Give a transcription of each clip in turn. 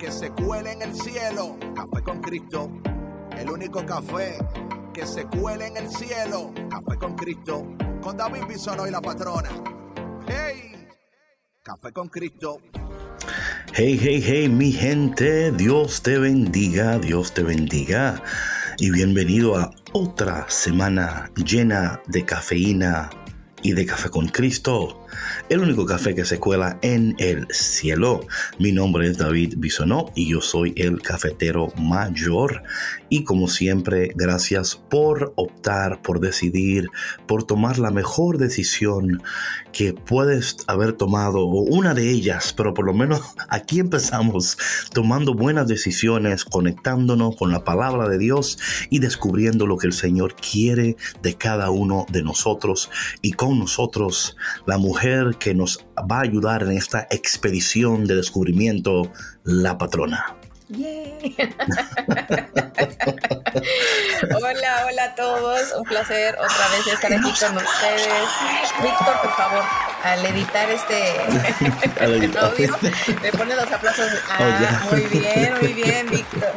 que se cuele en el cielo. Café con Cristo. El único café que se cuele en el cielo. Café con Cristo. Con David Bisonó y la patrona. ¡Hey! Café con Cristo. Hey, hey, hey, mi gente, Dios te bendiga, Dios te bendiga. Y bienvenido a otra semana llena de cafeína y de café con Cristo el único café que se cuela en el cielo. Mi nombre es David Bisonó y yo soy el cafetero mayor. Y como siempre, gracias por optar, por decidir, por tomar la mejor decisión que puedes haber tomado, o una de ellas, pero por lo menos aquí empezamos tomando buenas decisiones, conectándonos con la palabra de Dios y descubriendo lo que el Señor quiere de cada uno de nosotros y con nosotros la mujer que nos va a ayudar en esta expedición de descubrimiento, la patrona. hola, hola a todos. Un placer otra vez estar aquí con ustedes. Víctor, por favor, al editar este audio, me pone los aplausos. Ah, muy bien, muy bien, Víctor.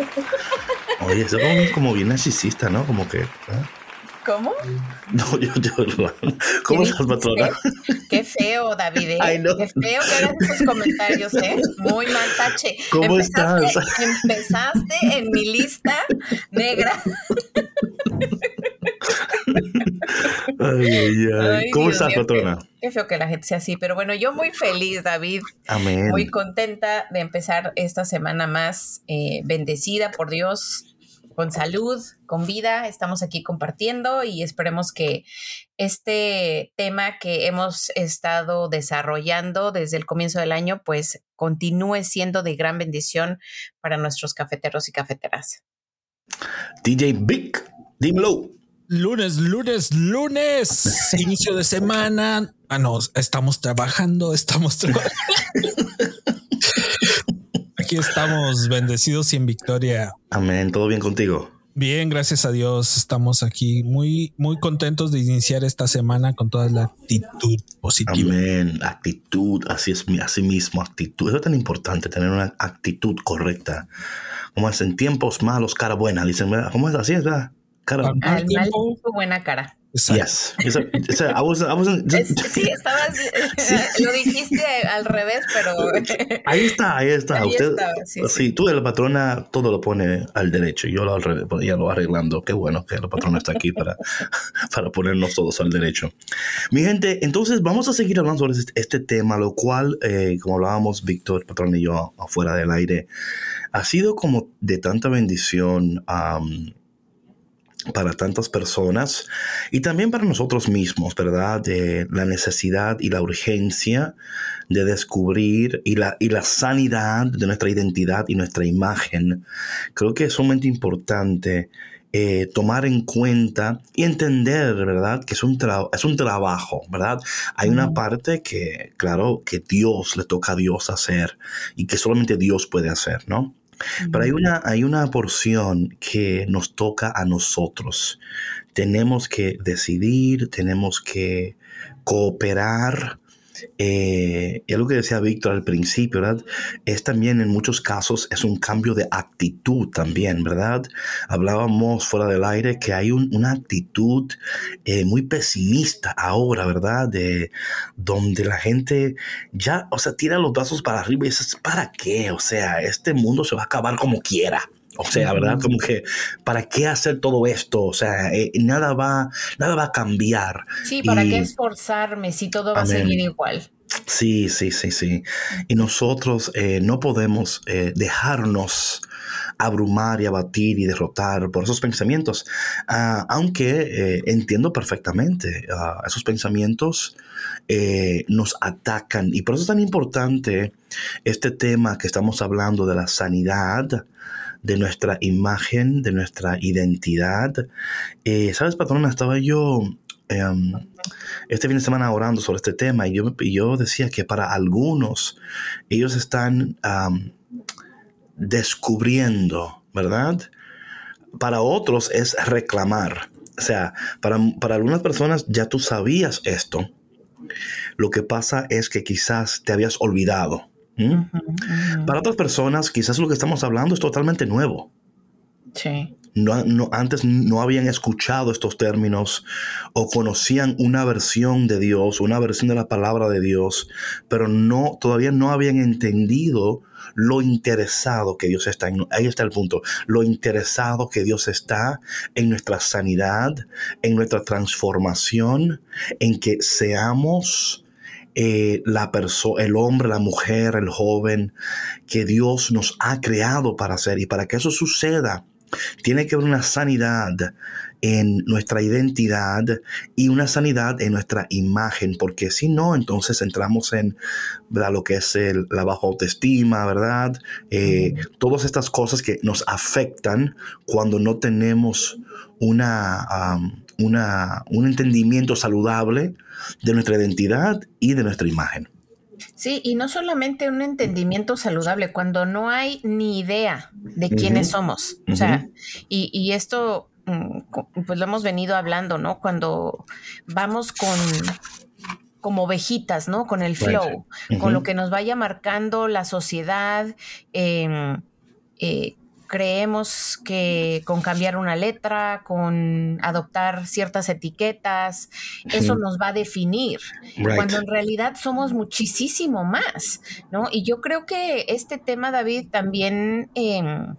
Oye, eso es como bien narcisista, ¿no? Como que. ¿eh? ¿Cómo? No, yo, yo, ¿Cómo estás, patrona? Qué feo, David. ¿eh? Qué feo que hagas esos comentarios, ¿eh? Muy mal tache. ¿Cómo estás? Empezaste en mi lista negra. Ay, ay, ay. ¿Cómo estás, patrona? Qué, feo que la gente sea así, pero bueno, yo muy feliz, David. Amén. Muy contenta de empezar esta semana más eh, bendecida por Dios con salud, con vida, estamos aquí compartiendo y esperemos que este tema que hemos estado desarrollando desde el comienzo del año, pues continúe siendo de gran bendición para nuestros cafeteros y cafeteras. DJ Vic, dímelo. Lunes, lunes, lunes, inicio de semana. Ah, no, estamos trabajando, estamos trabajando. Aquí estamos bendecidos y en victoria. Amén. ¿Todo bien contigo? Bien, gracias a Dios. Estamos aquí muy, muy contentos de iniciar esta semana con toda la actitud positiva. Amén. Actitud, así es, así mismo, actitud. Eso es tan importante, tener una actitud correcta. Como es en tiempos malos, cara buena. Dicen, ¿cómo es así? ¿verdad? Cara Al mal tiempo, buena cara. Yes. sí, estabas, lo dijiste al revés, pero... ahí está, ahí está. Usted, sí, tú de la patrona todo lo pone al derecho, yo lo al revés, pues, ya lo arreglando. Qué bueno que la patrona está aquí para, para ponernos todos al derecho. Mi gente, entonces vamos a seguir hablando sobre este, este tema, lo cual, eh, como hablábamos Víctor, patrón y yo afuera del aire, ha sido como de tanta bendición para tantas personas y también para nosotros mismos, ¿verdad? De la necesidad y la urgencia de descubrir y la, y la sanidad de nuestra identidad y nuestra imagen. Creo que es sumamente importante eh, tomar en cuenta y entender, ¿verdad? Que es un, es un trabajo, ¿verdad? Hay una parte que, claro, que Dios le toca a Dios hacer y que solamente Dios puede hacer, ¿no? Pero hay una, hay una porción que nos toca a nosotros. Tenemos que decidir, tenemos que cooperar, eh, y que decía Víctor al principio, ¿verdad? Es también en muchos casos es un cambio de actitud también, ¿verdad? Hablábamos fuera del aire que hay una actitud eh, muy pesimista ahora, ¿verdad? De donde la gente ya, o sea, tira los brazos para arriba y dices, ¿para qué? O sea, este mundo se va a acabar como quiera. O sea, ¿verdad? Como que, ¿para qué hacer todo esto? O sea, eh, nada, va, nada va a cambiar. Sí, ¿para qué esforzarme si todo va a seguir igual? Sí, sí, sí, sí. Y nosotros eh, no podemos eh, dejarnos abrumar y abatir y derrotar por esos pensamientos, ah, aunque eh, entiendo perfectamente, ah, esos pensamientos nos atacan y por eso es tan importante este tema que estamos hablando de la sanidad, de nuestra imagen, de nuestra identidad. ¿Sabes, patrona? Estaba yo Em, este fin de semana orando sobre este tema y yo, yo decía que para algunos ellos están descubriendo, ¿verdad? Para otros es reclamar. O sea, para, para algunas personas ya tú sabías esto. Lo que pasa es que quizás te habías olvidado. Para otras personas, quizás lo que estamos hablando es totalmente nuevo. Sí. No, antes no habían escuchado estos términos o conocían una versión de Dios, una versión de la palabra de Dios, pero no, todavía no habían entendido lo interesado que Dios está en, ahí está el punto, lo interesado que Dios está en nuestra sanidad, en nuestra transformación, en que seamos eh, la persona, el hombre, la mujer, el joven que Dios nos ha creado para ser. Y para que eso suceda tiene que haber una sanidad en nuestra identidad y una sanidad en nuestra imagen, porque si no, entonces entramos en lo que es la baja autoestima, ¿verdad? Eh, todas estas cosas que nos afectan cuando no tenemos una, una, un entendimiento saludable de nuestra identidad y de nuestra imagen. Sí, y no solamente un entendimiento saludable, cuando no hay ni idea de quiénes somos. O sea, y, y esto, mm, pues lo hemos venido hablando, ¿no? Cuando vamos con como ovejitas, ¿no? Con el flow, con lo que nos vaya marcando la sociedad, eh, eh, creemos que con cambiar una letra, con adoptar ciertas etiquetas, eso nos va a definir, cuando en realidad somos muchísimo más, ¿no? Y yo creo que este tema, David, también... Em,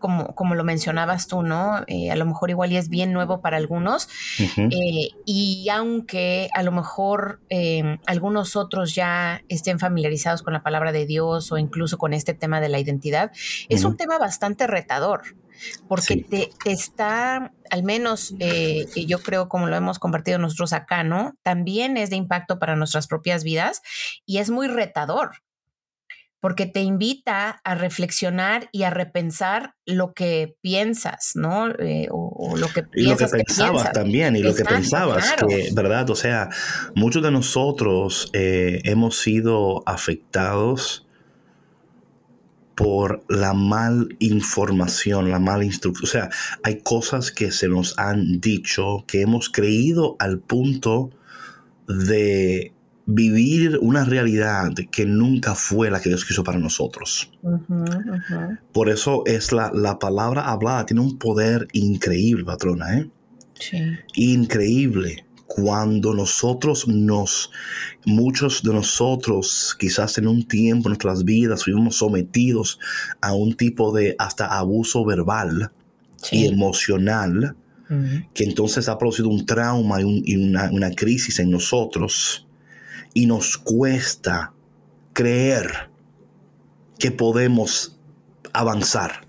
como, como lo mencionabas tú, ¿no? Eh, a lo mejor igual y es bien nuevo para algunos. Eh, y aunque a lo mejor em, algunos otros ya estén familiarizados con la palabra de Dios o incluso con este tema de la identidad, es un tema bastante retador. Porque te, está, al menos eh, yo creo como lo hemos compartido nosotros acá, ¿no? También es de impacto para nuestras propias vidas y es muy retador porque te invita a reflexionar y a repensar lo que piensas, ¿no? Eh, o, lo que piensas. Y lo que pensabas también, y lo que pensabas, ¿verdad? O sea, muchos de nosotros eh, hemos sido afectados por la mal información, la mala instrucción. O sea, hay cosas que se nos han dicho que hemos creído al punto de vivir una realidad que nunca fue la que Dios quiso para nosotros. Por eso es la, la, palabra hablada, tiene un poder increíble, patrona, ¿eh? Sí. Increíble. Cuando nosotros nos, muchos de nosotros, quizás en un tiempo en nuestras vidas, fuimos sometidos a un tipo de hasta abuso verbal y emocional, que entonces ha producido un trauma y, una, una crisis en nosotros y nos cuesta creer que podemos avanzar.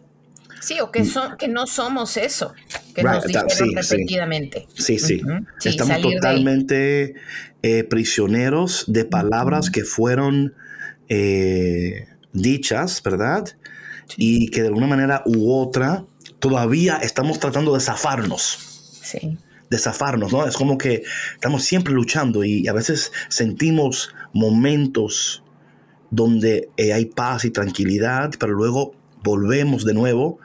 Sí, o que, son, que no somos eso, que nos dijeron repetidamente. Sí, sí. Estamos totalmente eh, prisioneros de palabras que fueron eh, dichas, ¿verdad? Y que de alguna manera u otra todavía estamos tratando de zafarnos. Sí de zafarnos, ¿no? Es como que estamos siempre luchando y a veces sentimos momentos donde eh, hay paz y tranquilidad, pero luego volvemos de nuevo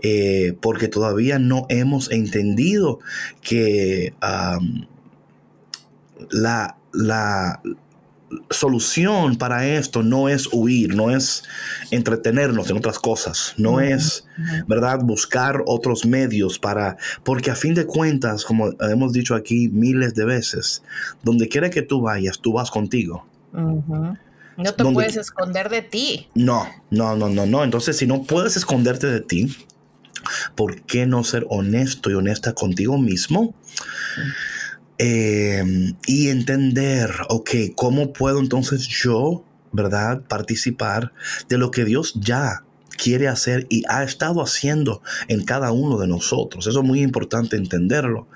eh, porque todavía no hemos entendido que la, la, solución para esto no es huir, no es entretenernos en otras cosas, no es, ¿verdad?, buscar otros medios para, porque a fin de cuentas, como hemos dicho aquí miles de veces, donde quiera que tú vayas, tú vas contigo. No te puedes esconder de ti. No, no, no, no, no. Entonces, si no puedes esconderte de ti, ¿por qué no ser honesto y honesta contigo mismo? Em, y entender, ok, ¿cómo puedo entonces yo, verdad, participar de lo que Dios ya quiere hacer y ha estado haciendo en cada uno de nosotros. Eso es muy importante entenderlo,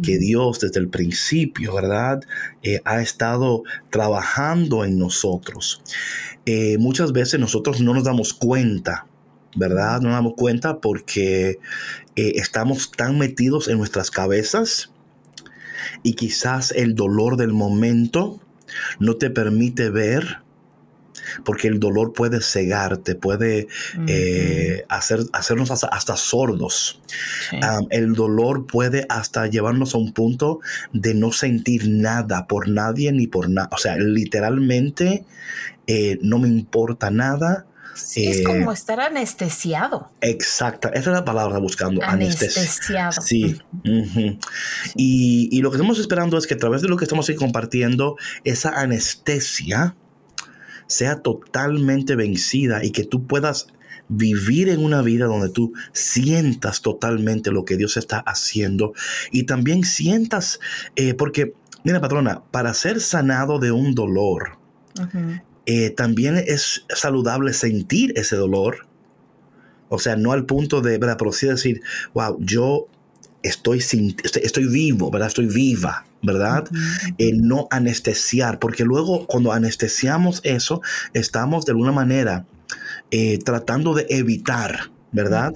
que Dios desde el principio, ¿verdad? Eh, ha estado trabajando en nosotros. Eh, muchas veces nosotros no nos damos cuenta, ¿verdad? No nos damos cuenta porque eh, estamos tan metidos en nuestras cabezas y quizás el dolor del momento no te permite ver porque el dolor puede cegarte, puede eh, hacer, hacernos hasta, sordos. el dolor puede hasta llevarnos a un punto de no sentir nada por nadie ni por nada. O sea, literalmente eh, no me importa nada es como estar anestesiado. Exacta, esa es la palabra buscando. Anestesiado. Sí. y, lo que estamos esperando es que a través de lo que estamos ahí compartiendo, esa anestesia sea totalmente vencida y que tú puedas vivir en una vida donde tú sientas totalmente lo que Dios está haciendo y también sientas, eh, porque, mira patrona, para ser sanado de un dolor, eh, también es saludable sentir ese dolor. O sea, no al punto de, ¿verdad? Pero sí decir, wow, yo estoy, sin, estoy, vivo, ¿verdad? Estoy viva, ¿verdad? Eh, no anestesiar, porque luego cuando anestesiamos eso, estamos de alguna manera eh, tratando de evitar, ¿verdad?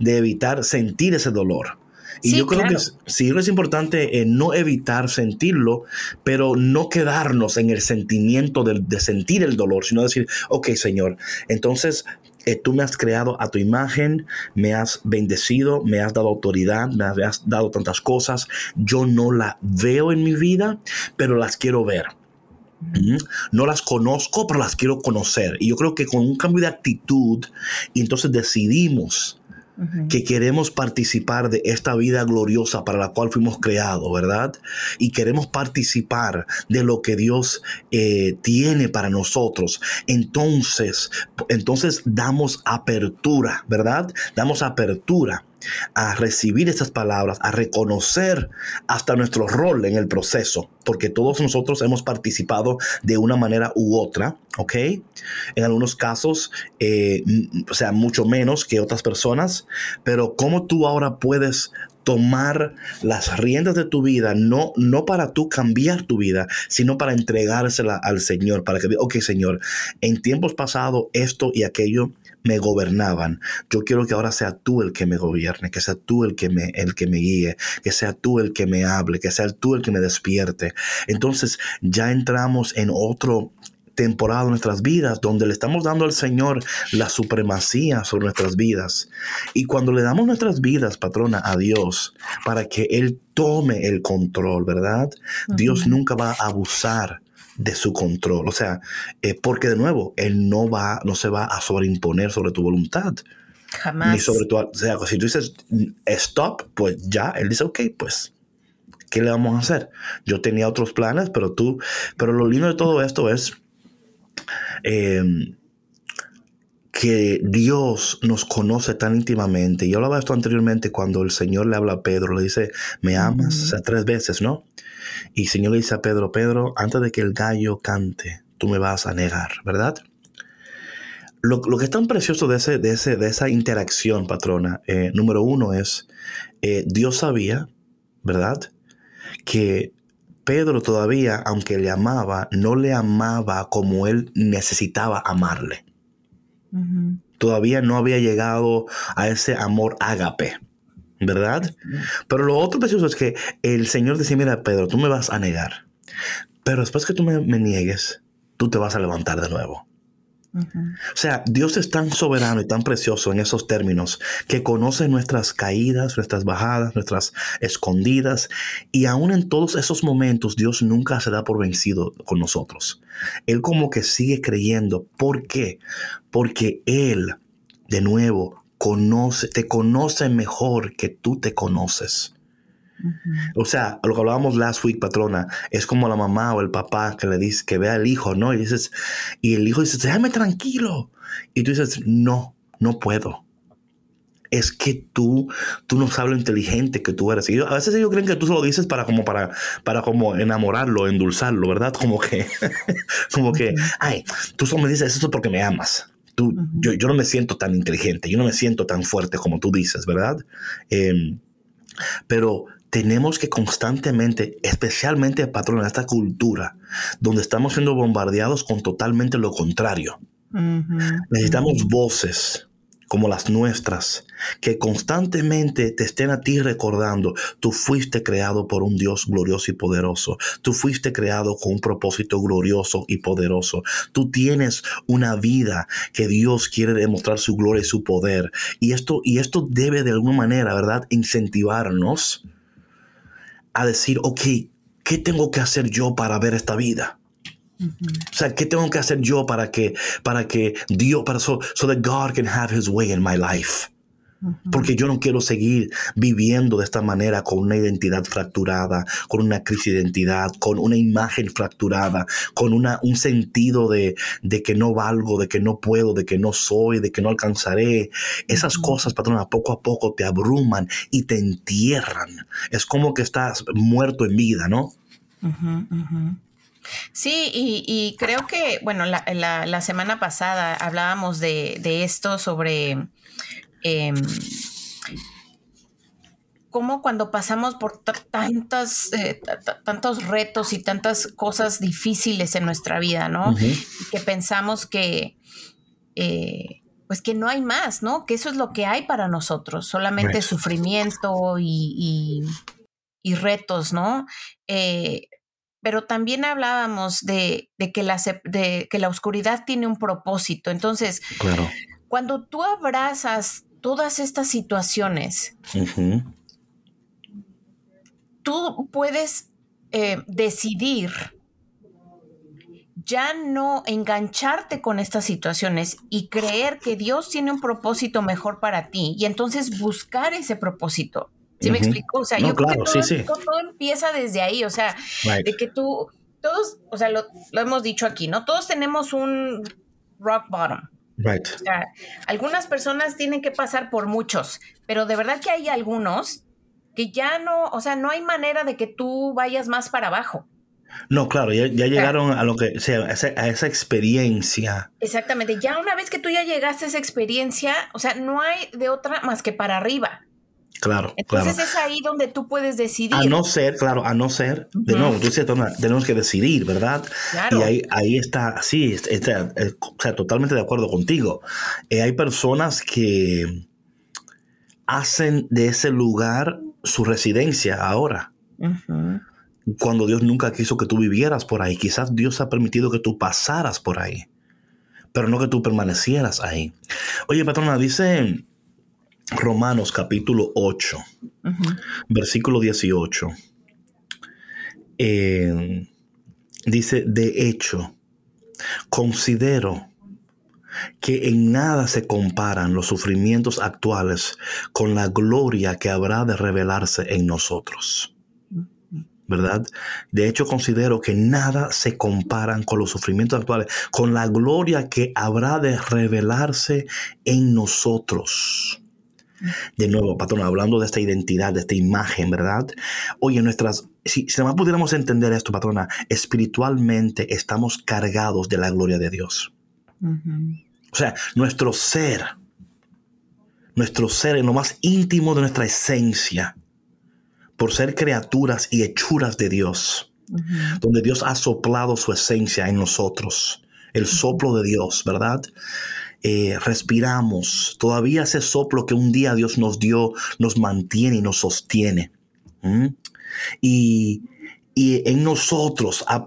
De evitar sentir ese dolor. Y yo creo que sí es importante eh, no evitar sentirlo, pero no quedarnos en el sentimiento de, sentir el dolor, sino decir, ok, Señor, entonces eh, tú me has creado a tu imagen, me has bendecido, me has dado autoridad, me has dado tantas cosas. Yo no la veo en mi vida, pero las quiero ver. No las conozco, pero las quiero conocer. Y yo creo que con un cambio de actitud, y entonces decidimos que queremos participar de esta vida gloriosa para la cual fuimos creados, ¿verdad? Y queremos participar de lo que Dios eh, tiene para nosotros. Entonces, entonces damos apertura, ¿verdad? Damos apertura a recibir estas palabras, a reconocer hasta nuestro rol en el proceso, porque todos nosotros hemos participado de una manera u otra, ¿ok? En algunos casos, eh, o sea, mucho menos que otras personas, pero cómo tú ahora puedes tomar las riendas de tu vida, no, no para tú cambiar tu vida, sino para entregársela al Señor, para que, ok Señor, en tiempos pasados esto y aquello me gobernaban. Yo quiero que ahora sea tú el que me gobierne, que sea tú el que me, el que me guíe, que sea tú el que me hable, que sea tú el que me despierte. Entonces ya entramos en otro temporada de nuestras vidas donde le estamos dando al Señor la supremacía sobre nuestras vidas. Y cuando le damos nuestras vidas, patrona, a Dios, para que Él tome el control, ¿verdad? Dios nunca va a abusar de su control. O sea, eh, porque de nuevo, Él no va, no se va a sobreimponer sobre tu voluntad. Jamás. Ni sobre tu, o sea, si tú dices stop, pues ya, Él dice, ok, pues, ¿qué le vamos a hacer? Yo tenía otros planes, pero tú, pero lo lindo de todo esto es em, que Dios nos conoce tan íntimamente. Yo hablaba esto anteriormente cuando el Señor le habla a Pedro, le dice, ¿me amas? O sea, tres veces, ¿no? Y el Señor le dice a Pedro, Pedro, antes de que el gallo cante, tú me vas a negar, ¿verdad? Lo, que es tan precioso de, ese, de, ese, de esa interacción, patrona, eh, número uno es, eh, Dios sabía, ¿verdad? Que Pedro todavía, aunque le amaba, no le amaba como él necesitaba amarle. Todavía no había llegado a ese amor ágape. ¿verdad? Pero lo otro precioso es que el Señor decía, mira, Pedro, tú me vas a negar, pero después que tú me, niegues, tú te vas a levantar de nuevo. O sea, Dios es tan soberano y tan precioso en esos términos que conoce nuestras caídas, nuestras bajadas, nuestras escondidas y aún en todos esos momentos Dios nunca se da por vencido con nosotros. Él como que sigue creyendo. ¿Por qué? Porque Él, de nuevo, te conoce mejor que tú te conoces. O sea, lo que hablábamos last week, patrona, es como la mamá o el papá que le dice que ve al hijo, ¿no? Y dices, y el hijo dice, déjame tranquilo. Y tú dices, no, no puedo. es que tú, tú no sabes lo inteligente que tú eres. Y a veces ellos creen que tú se lo dices para como para, para como enamorarlo, endulzarlo, ¿verdad? Como que, como que, ay, tú solo me dices eso porque me amas. Tú, yo, yo, no me siento tan inteligente, yo no me siento tan fuerte como tú dices, ¿verdad? Em, pero tenemos que constantemente, especialmente patrón en esta cultura, donde estamos siendo bombardeados con totalmente lo contrario. Necesitamos voces como las nuestras, que constantemente te estén a ti recordando, tú fuiste creado por un Dios glorioso y poderoso, tú fuiste creado con un propósito glorioso y poderoso, tú tienes una vida que Dios quiere demostrar su gloria y su poder, y esto, y esto debe de alguna manera, ¿verdad?, incentivarnos a decir, ok, ¿qué tengo que hacer yo para ver esta vida? O sea, ¿qué tengo que hacer yo para que, para que Dios, para so, so that God can have His way in my life? Porque yo no quiero seguir viviendo de esta manera con una identidad fracturada, con una crisis de identidad, con una imagen fracturada, con una, un sentido de, de que no valgo, de que no puedo, de que no soy, de que no alcanzaré. Esas cosas, patrona, poco a poco te abruman y te entierran. Es como que estás muerto en vida, ¿no? Sí, y, creo que, bueno, la, semana pasada hablábamos de, esto sobre eh, cómo cuando pasamos por tantas, eh, tantos retos y tantas cosas difíciles en nuestra vida, ¿no? Que pensamos que... Eh, pues que no hay más, ¿no? Que eso es lo que hay para nosotros, solamente sufrimiento y, y, retos, ¿no? Eh, pero también hablábamos de, que la, de, que la oscuridad tiene un propósito. Entonces, cuando tú abrazas todas estas situaciones, tú puedes eh, decidir ya no engancharte con estas situaciones y creer que Dios tiene un propósito mejor para ti y entonces buscar ese propósito. ¿Sí me explico? O sea, yo creo que todo, empieza desde ahí, o sea, de que tú, todos, o sea, lo, hemos dicho aquí, ¿no? Todos tenemos un rock bottom. Right. O sea, algunas personas tienen que pasar por muchos, pero de verdad que hay algunos que ya no, o sea, no hay manera de que tú vayas más para abajo. No, claro, ya, llegaron a lo que sea, a esa, a esa, experiencia. Exactamente, ya una vez que tú ya llegaste a esa experiencia, o sea, no hay de otra más que para arriba. Claro, Entonces es ahí donde tú puedes decidir. A no ser, claro, a no ser, de nuevo, tú dices, tenemos que decidir, ¿verdad? Claro. Y ahí, ahí está, sí, está, o sea, totalmente de acuerdo contigo. Eh, hay personas que hacen de ese lugar su residencia ahora. Cuando Dios nunca quiso que tú vivieras por ahí. Quizás Dios ha permitido que tú pasaras por ahí, pero no que tú permanecieras ahí. Oye, patrona, dice Romanos capítulo 8, versículo 18. Eh, dice, de hecho, considero que en nada se comparan los sufrimientos actuales con la gloria que habrá de revelarse en nosotros. ¿Verdad? De hecho, considero que nada se comparan con los sufrimientos actuales, con la gloria que habrá de revelarse en nosotros. De nuevo, patrón, hablando de esta identidad, de esta imagen, ¿verdad? Oye, nuestras, si, si además pudiéramos entender esto, patrona, espiritualmente estamos cargados de la gloria de Dios. O sea, nuestro ser, nuestro ser en lo más íntimo de nuestra esencia, por ser criaturas y hechuras de Dios, donde Dios ha soplado su esencia en nosotros, el soplo de Dios, ¿verdad? Eh, respiramos, todavía ese soplo que un día Dios nos dio nos mantiene y nos sostiene. Y, en nosotros, a,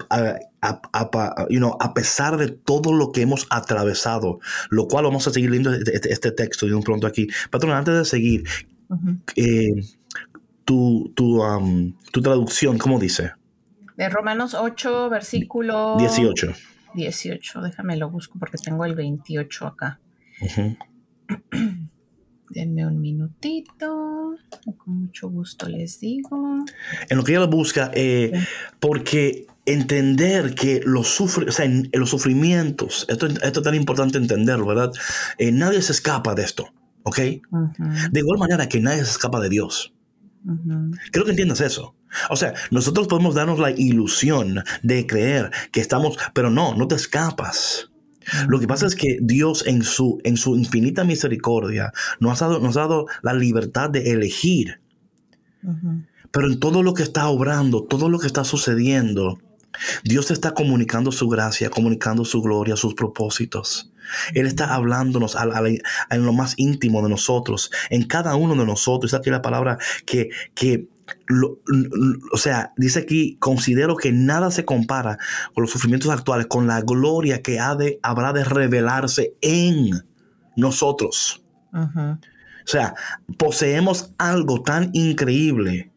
a, pesar de todo lo que hemos atravesado, lo cual vamos a seguir leyendo este, este, este texto de un pronto aquí. Patrón, antes de seguir, eh, tu, tu, tu traducción, ¿cómo dice? De Romanos 8, versículo 18. 18, déjame lo busco porque tengo el 28 acá. Denme un minutito, con mucho gusto les digo. En lo que ella lo busca, eh, porque entender que los, sufre, o sea, los sufrimientos, esto, esto, es tan importante entenderlo, ¿verdad? Eh, nadie se escapa de esto. ¿Ok? De igual manera que nadie se escapa de Dios. Creo que entiendas eso. O sea, nosotros podemos darnos la ilusión de creer que estamos, pero no, no te escapas. Lo que pasa es que Dios en su, en su infinita misericordia nos ha, dado, nos ha dado la libertad de elegir. Pero en todo lo que está obrando, todo lo que está sucediendo, Dios está comunicando su gracia, comunicando su gloria, sus propósitos. Él está hablándonos en lo más íntimo de nosotros, en cada uno de nosotros. Aquí la palabra que, que o sea, dice aquí, considero que nada se compara con los sufrimientos actuales, con la gloria que ha de, habrá de revelarse en nosotros. O sea, poseemos algo tan increíble.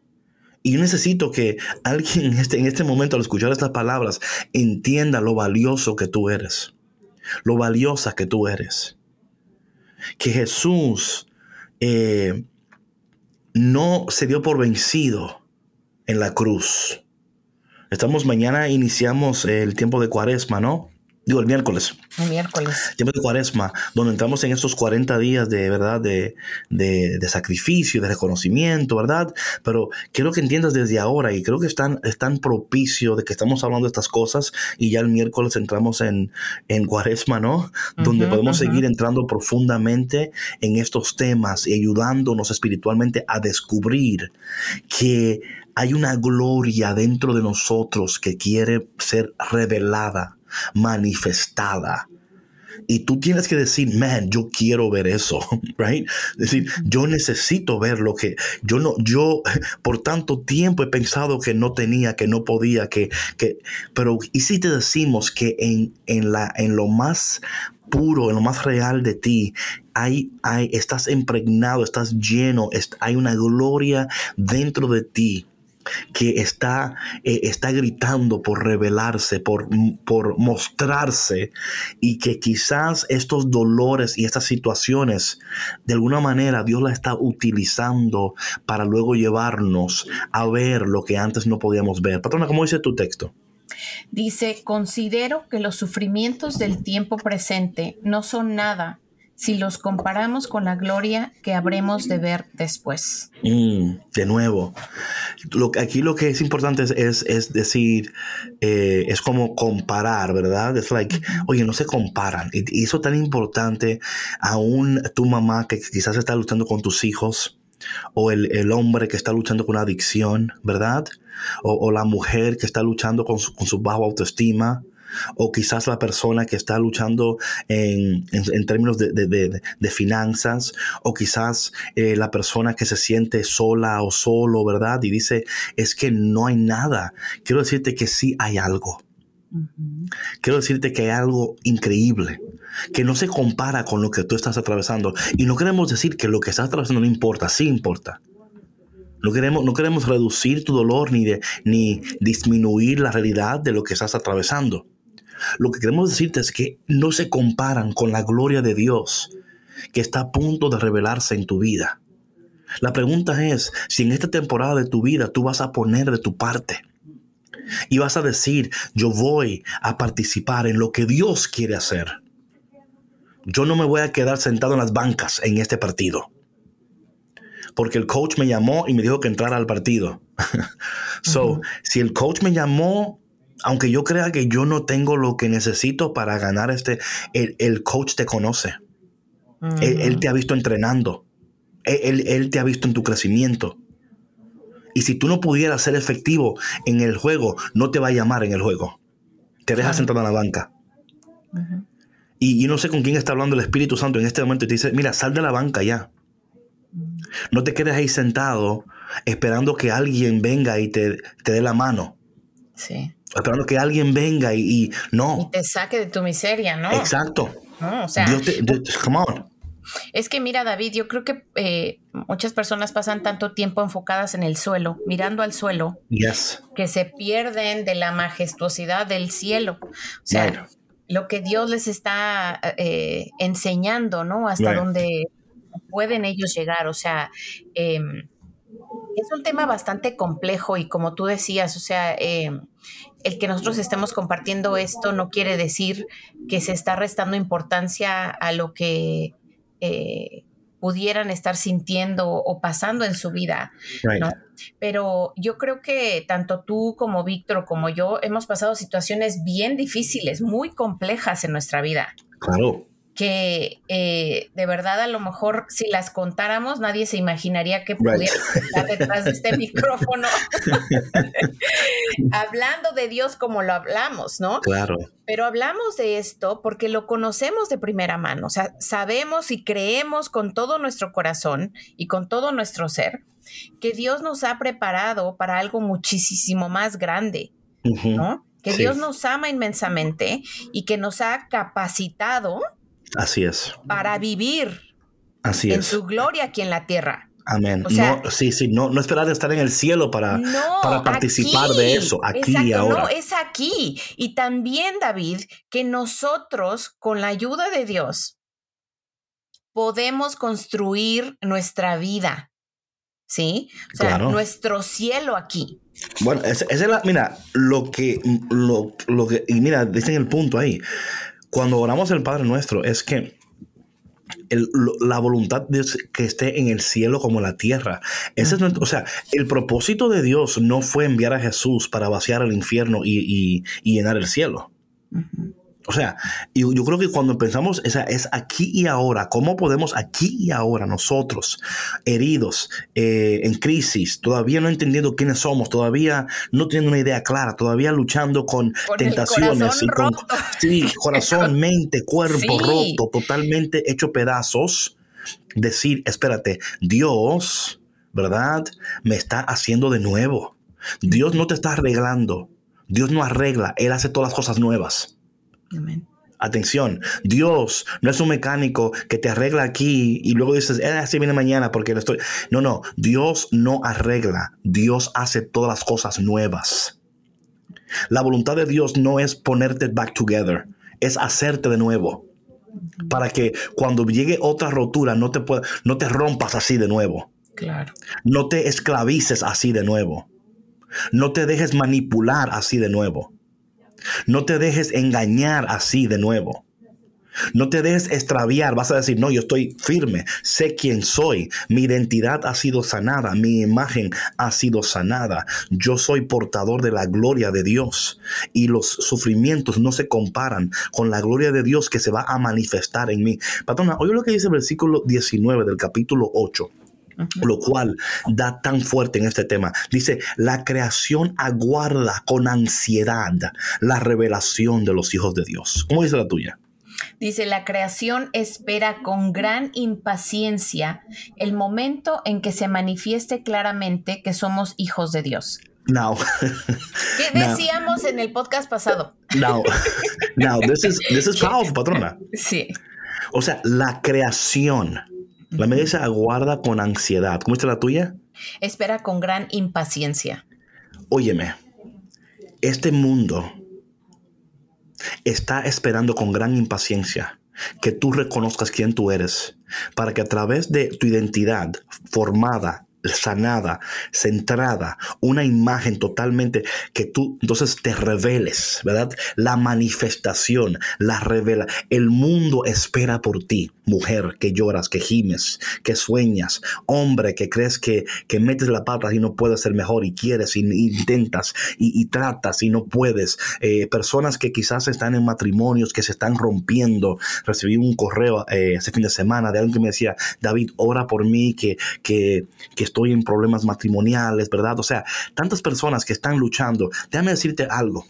Y yo necesito que alguien en este, en este momento, al escuchar estas palabras, entienda lo valioso que tú eres. Lo valiosa que tú eres. Que Jesús eh, no se dio por vencido en la cruz. Estamos mañana, iniciamos el tiempo de cuaresma, ¿no? Digo el miércoles. El miércoles. Tiempo de cuaresma, donde entramos en estos 40 días de verdad, de, de, sacrificio, de reconocimiento, ¿verdad? Pero quiero que entiendas desde ahora y creo que están, están propicio de que estamos hablando de estas cosas y ya el miércoles entramos en, en cuaresma, ¿no? Donde podemos seguir entrando profundamente en estos temas y ayudándonos espiritualmente a descubrir que hay una gloria dentro de nosotros que quiere ser revelada manifestada. Y tú tienes que decir, man, yo quiero ver eso, right? decir, yo necesito ver lo que yo no, yo por tanto tiempo he pensado que no tenía, que no podía, que, que, pero y si te decimos que en, en la, en lo más puro, en lo más real de ti, hay, hay, estás impregnado, estás lleno, hay una gloria dentro de ti que está, eh, está gritando por revelarse, por, por mostrarse y que quizás estos dolores y estas situaciones, de alguna manera Dios la está utilizando para luego llevarnos a ver lo que antes no podíamos ver. Patrona, ¿cómo dice tu texto? Dice, considero que los sufrimientos del tiempo presente no son nada si los comparamos con la gloria que habremos de ver después. Mm, de nuevo, lo, aquí lo que es importante es, es, decir, eh, es como comparar, ¿verdad? Es like, oye, no se comparan. Y, eso tan importante, aún tu mamá que quizás está luchando con tus hijos, o el, hombre que está luchando con una adicción, ¿verdad? O, la mujer que está luchando con su, con su bajo autoestima, o quizás la persona que está luchando en, términos de, finanzas, o quizás eh, la persona que se siente sola o solo, ¿verdad? Y dice, es que no hay nada. Quiero decirte que sí hay algo. Quiero decirte que hay algo increíble, que no se compara con lo que tú estás atravesando. Y no queremos decir que lo que estás atravesando no importa, sí importa. No queremos, no queremos reducir tu dolor ni, de, ni disminuir la realidad de lo que estás atravesando. Lo que queremos decirte es que no se comparan con la gloria de Dios que está a punto de revelarse en tu vida. La pregunta es si en esta temporada de tu vida tú vas a poner de tu parte y vas a decir, yo voy a participar en lo que Dios quiere hacer. Yo no me voy a quedar sentado en las bancas en este partido. Porque el coach me llamó y me dijo que entrara al partido. so, si el coach me llamó aunque yo crea que yo no tengo lo que necesito para ganar este, el, coach te conoce. él, te ha visto entrenando. Él, te ha visto en tu crecimiento. Y si tú no pudieras ser efectivo en el juego, no te va a llamar en el juego. Te deja sentado en la banca. Y yo no sé con quién está hablando el Espíritu Santo en este momento y te dice, mira, sal de la banca ya. No te quedes ahí sentado esperando que alguien venga y te, te dé la mano. Sí esperando que alguien venga y, no. Y te saque de tu miseria, ¿no? Exacto. o sea, come on. Es que mira, David, yo creo que eh, muchas personas pasan tanto tiempo enfocadas en el suelo, mirando al suelo, yes. que se pierden de la majestuosidad del cielo. O sea, lo que Dios les está eh, enseñando, ¿no? Hasta donde pueden ellos llegar. O sea, em, es un tema bastante complejo y como tú decías, o sea, em, el que nosotros estemos compartiendo esto no quiere decir que se está restando importancia a lo que, eh, pudieran estar sintiendo o pasando en su vida, ¿no? Pero yo creo que tanto tú como Víctor como yo hemos pasado situaciones bien difíciles, muy complejas en nuestra vida. Claro que eh, de verdad a lo mejor si las contáramos nadie se imaginaría que pudiera estar detrás de este micrófono hablando de Dios como lo hablamos, ¿no? Claro. Pero hablamos de esto porque lo conocemos de primera mano, o sea, sabemos y creemos con todo nuestro corazón y con todo nuestro ser que Dios nos ha preparado para algo muchísimo más grande, ¿no? Que Dios nos ama inmensamente y que nos ha capacitado Así es. Para vivir Así en su gloria aquí en la tierra. Amén. no, sí, sí, no, no esperar de estar en el cielo para, para participar de eso, aquí y ahora. No, es aquí. Y también, David, que nosotros, con la ayuda de Dios, podemos construir nuestra vida. ¿Sí? O sea, nuestro cielo aquí. Bueno, esa es la, mira, lo que, lo, lo que, y mira, dicen el punto ahí cuando oramos el Padre Nuestro es que la voluntad de Dios que esté en el cielo como en la tierra. Ese es o sea, el propósito de Dios no fue enviar a Jesús para vaciar el infierno y, llenar el cielo. O sea, yo, yo creo que cuando pensamos, esa es aquí y ahora, ¿cómo podemos aquí y ahora nosotros, heridos, eh, en crisis, todavía no entendiendo quiénes somos, todavía no teniendo una idea clara, todavía luchando con, tentaciones, y con, sí, corazón, mente, cuerpo roto, totalmente hecho pedazos, decir, espérate, Dios, ¿verdad? Me está haciendo de nuevo. Dios no te está arreglando. Dios no arregla, Él hace todas las cosas nuevas. Atención, Dios no es un mecánico que te arregla aquí y luego dices, eh, así viene mañana porque lo estoy. No, no, Dios no arregla, Dios hace todas las cosas nuevas. La voluntad de Dios no es ponerte back together, es hacerte de nuevo. Para que cuando llegue otra rotura no te, no te rompas así de nuevo. Claro. No te esclavices así de nuevo. No te dejes manipular así de nuevo. No te dejes engañar así de nuevo. No te dejes extraviar. Vas a decir, no, yo estoy firme. Sé quién soy. Mi identidad ha sido sanada. Mi imagen ha sido sanada. Yo soy portador de la gloria de Dios. Y los sufrimientos no se comparan con la gloria de Dios que se va a manifestar en mí. Patrona, oye lo que dice el versículo 19 del capítulo 8 lo cual da tan fuerte en este tema. Dice, la creación aguarda con ansiedad la revelación de los hijos de Dios. ¿Cómo dice la tuya? Dice, la creación espera con gran impaciencia el momento en que se manifieste claramente que somos hijos de Dios. Now. ¿Qué decíamos en el podcast pasado? Now, now, this is, this is powerful, patrona. Sí. O sea, la creación la mía dice aguarda con ansiedad. ¿Cómo está la tuya? Espera con gran impaciencia. Óyeme, este mundo está esperando con gran impaciencia que tú reconozcas quién tú eres, para que a través de tu identidad formada sanada, centrada, una imagen totalmente que tú entonces te reveles, ¿verdad? La manifestación, la revela. El mundo espera por ti, mujer que lloras, que gimes, que sueñas, hombre que crees que, que metes la pata y no puedes ser mejor y quieres y, intentas y, tratas y no puedes. Eh, personas que quizás están en matrimonios que se están rompiendo. Recibí un correo eh, ese fin de semana de alguien que me decía, David, ora por mí, que, que, que estoy en problemas matrimoniales, ¿verdad? O sea, tantas personas que están luchando. Déjame decirte algo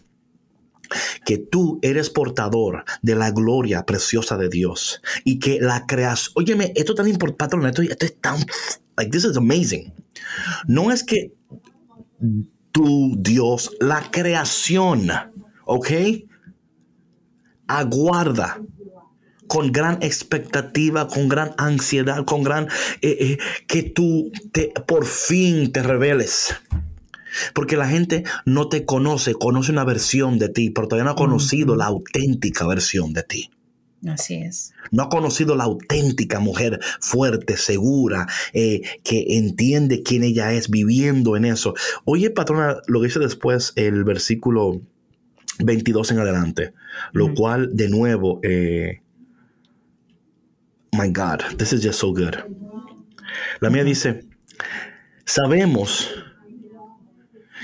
que tú eres portador de la gloria preciosa de Dios y que la creas. Óyeme, esto es tan importante, esto, esto es tan. Like, this is amazing. No es que tu Dios, la creación, ¿ok? Aguarda con gran expectativa, con gran ansiedad, con gran eh, eh, que tú te, por fin te reveles. Porque la gente no te conoce, conoce una versión de ti, pero todavía no ha conocido la auténtica versión de ti. Así es. No ha conocido la auténtica mujer fuerte, segura, eh, que entiende quién ella es, viviendo en eso. Oye, patrona, lo que dice después el versículo 22 en adelante, lo cual de nuevo my God, this is just so good. La mía dice, sabemos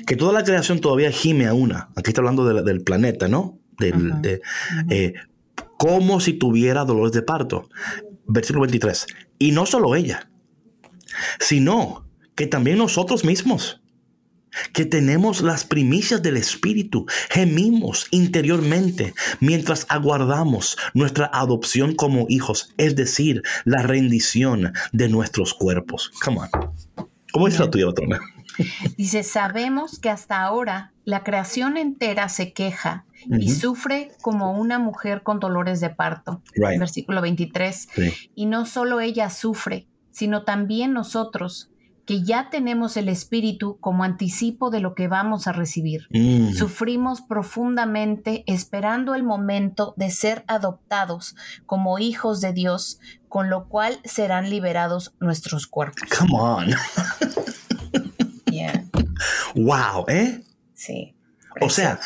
que toda la creación todavía gime a una. Aquí está hablando del planeta, ¿no? Del, de, eh, como si tuviera dolores de parto. Versículo 23. Y no solo ella, sino que también nosotros mismos, que tenemos las primicias del Espíritu, gemimos interiormente mientras aguardamos nuestra adopción como hijos, es decir, la rendición de nuestros cuerpos. Come on. ¿Cómo es la tuya, patrona? Dice, sabemos que hasta ahora la creación entera se queja y sufre como una mujer con dolores de parto. Versículo 23. Y no solo ella sufre, sino también nosotros, que ya tenemos el Espíritu como anticipo de lo que vamos a recibir. Mm. Sufrimos profundamente esperando el momento de ser adoptados como hijos de Dios, con lo cual serán liberados nuestros cuerpos. Come on. Wow, ¿eh? Sí. O sea,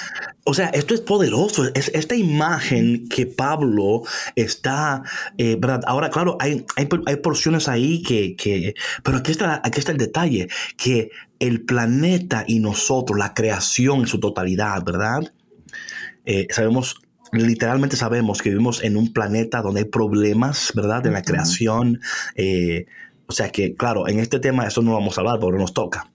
o sea, esto es poderoso. Es esta imagen que Pablo está, eh, ¿verdad? Ahora, claro, hay, hay, porciones ahí que, que, pero aquí está, aquí está el detalle, que el planeta y nosotros, la creación en su totalidad, ¿verdad? Eh, sabemos literalmente sabemos que vivimos en un planeta donde hay problemas, ¿verdad? En la creación. Eh, o sea que, claro, en este tema eso no vamos a hablar porque nos toca.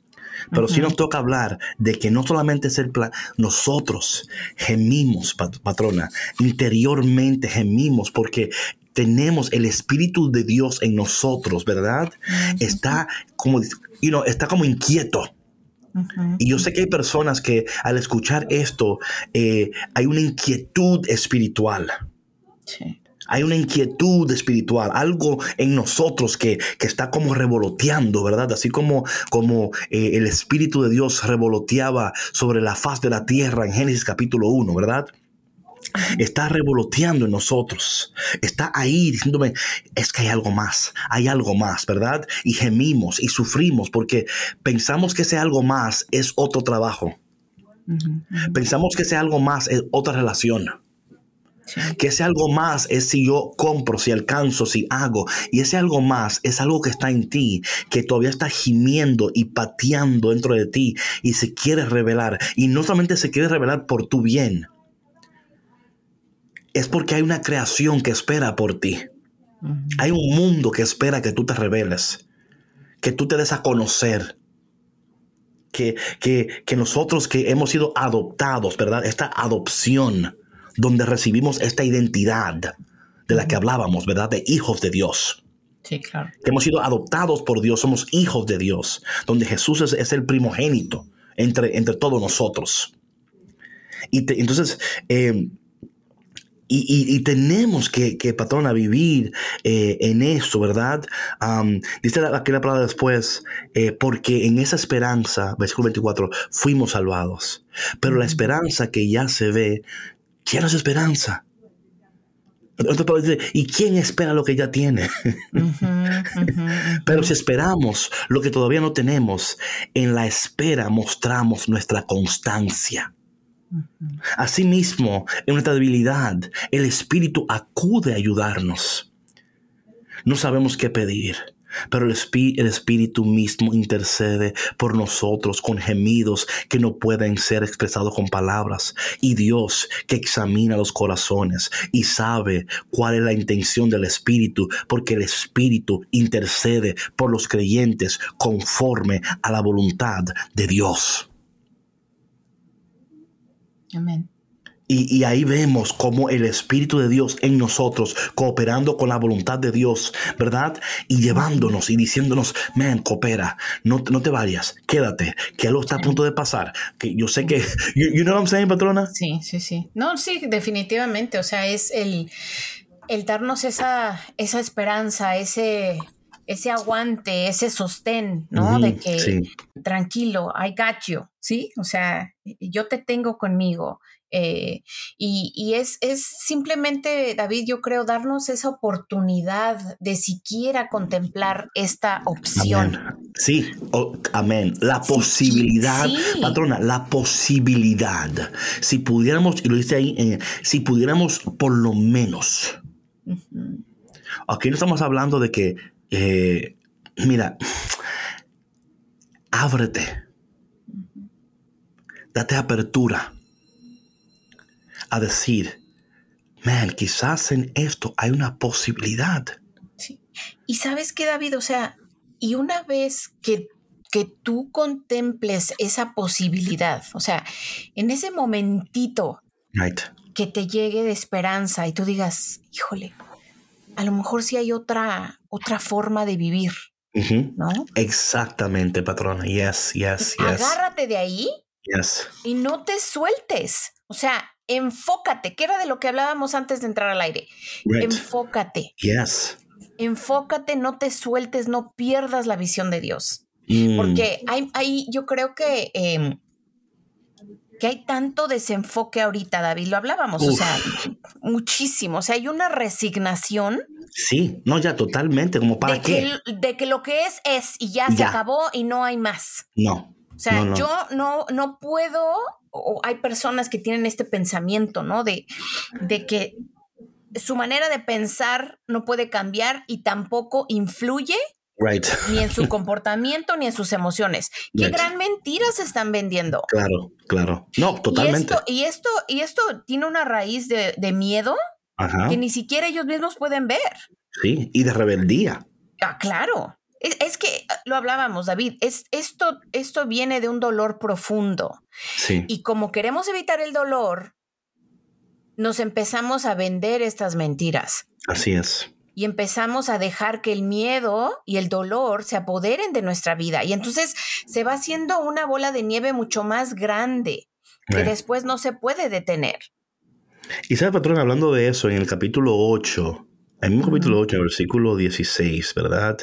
Pero sí nos toca hablar de que no solamente es el plan, nosotros gemimos, patrona, interiormente gemimos porque tenemos el Espíritu de Dios en nosotros, ¿verdad? Está como, you know, está como inquieto. Y yo sé que hay personas que al escuchar esto eh, hay una inquietud espiritual. Sí hay una inquietud espiritual, algo en nosotros que, está como revoloteando, ¿verdad? Así como, como eh, el Espíritu de Dios revoloteaba sobre la faz de la tierra en Génesis capítulo 1, ¿verdad? Está revoloteando en nosotros. Está ahí diciéndome, es que hay algo más, hay algo más, ¿verdad? Y gemimos y sufrimos porque pensamos que ese algo más es otro trabajo. Pensamos que ese algo más es otra relación. Que ese algo más es si yo compro, si alcanzo, si hago. Y ese algo más es algo que está en ti, que todavía está gimiendo y pateando dentro de ti y se quiere revelar. Y no solamente se quiere revelar por tu bien, es porque hay una creación que espera por ti. Hay un mundo que espera que tú te reveles, que tú te des a conocer. Que, que, que nosotros que hemos sido adoptados, ¿verdad? Esta adopción donde recibimos esta identidad de la que hablábamos, ¿verdad? De hijos de Dios. Sí, claro. Que hemos sido adoptados por Dios, somos hijos de Dios, donde Jesús es, el primogénito entre, entre todos nosotros. Y entonces, eh, y, tenemos que, que patrona, vivir eh, en eso, ¿verdad? dice aquí la palabra después, eh, porque en esa esperanza, versículo 24, fuimos salvados. Pero la esperanza que ya se ve ya es esperanza. ¿y quién espera lo que ya tiene? Pero si esperamos lo que todavía no tenemos, en la espera mostramos nuestra constancia. Asimismo, en nuestra debilidad, el Espíritu acude a ayudarnos. No sabemos qué pedir pero el, Espíritu mismo intercede por nosotros con gemidos que no pueden ser expresados con palabras. Y Dios que examina los corazones y sabe cuál es la intención del Espíritu, porque el Espíritu intercede por los creyentes conforme a la voluntad de Dios. Amén. Y, ahí vemos cómo el Espíritu de Dios en nosotros, cooperando con la voluntad de Dios, ¿verdad? Y llevándonos y diciéndonos, man, coopera, no, no te vayas, quédate, que algo está a punto de pasar. Que yo sé que, you, know what I'm saying, patrona? Sí, sí, sí. No, sí, definitivamente. O sea, es el, el darnos esa, esa esperanza, ese, ese aguante, ese sostén, ¿no? de que tranquilo, I got you, ¿sí? O sea, yo te tengo conmigo. Eh, y, es, es, simplemente, David, yo creo, darnos esa oportunidad de siquiera contemplar esta opción. Sí, amén. La posibilidad, patrona, la posibilidad. Si pudiéramos, y lo dice ahí, eh, si pudiéramos por lo menos. aquí no estamos hablando de que, eh, mira, ábrete, date apertura a decir, man, quizás en esto hay una posibilidad. Sí. Y sabes qué, David, o sea, y una vez que, que tú contemples esa posibilidad, o sea, en ese momentito Right. que te llegue de esperanza y tú digas, híjole, a lo mejor sí hay otra, otra forma de vivir, Ujú. ¿no? Exactamente, patrona. Yes, yes, yes. Agárrate de ahí Yes. y no te sueltes. O sea, enfócate, que era de lo que hablábamos antes de entrar al aire. Right. Enfócate, Yes. enfócate, no te sueltes, no pierdas la visión de Dios. Mm. Porque hay, hay yo creo que, em, que hay tanto desenfoque ahorita, David, lo hablábamos, o sea, muchísimo. O sea, hay una resignación Sí, no, ya totalmente. ¿Como para de, qué? Que, de que lo que es es y ya, se acabó y no hay más. No. O sea, No, no. yo no, no puedo, o hay personas que tienen este pensamiento, ¿no? De, de que su manera de pensar no puede cambiar y tampoco influye Right. ni en su comportamiento ni en sus emociones. Qué Right. gran mentira se están vendiendo. Claro, claro. No, totalmente. Y esto, y esto, y esto tiene una raíz de, de miedo Ajá. que ni siquiera ellos mismos pueden ver. Sí, y de rebeldía. Ah, claro. Es, es que ah, lo hablábamos, David. Es, esto, esto viene de un dolor profundo. Sí. Y como queremos evitar el dolor, nos empezamos a vender estas mentiras Así es. y empezamos a dejar que el miedo y el dolor se apoderen de nuestra vida. Y entonces se va haciendo una bola de nieve mucho más grande que Right. después no se puede detener. Y sabe, patrón, hablando de eso, en el capítulo 8, en el mismo capítulo 8, en el versículo 16, ¿verdad?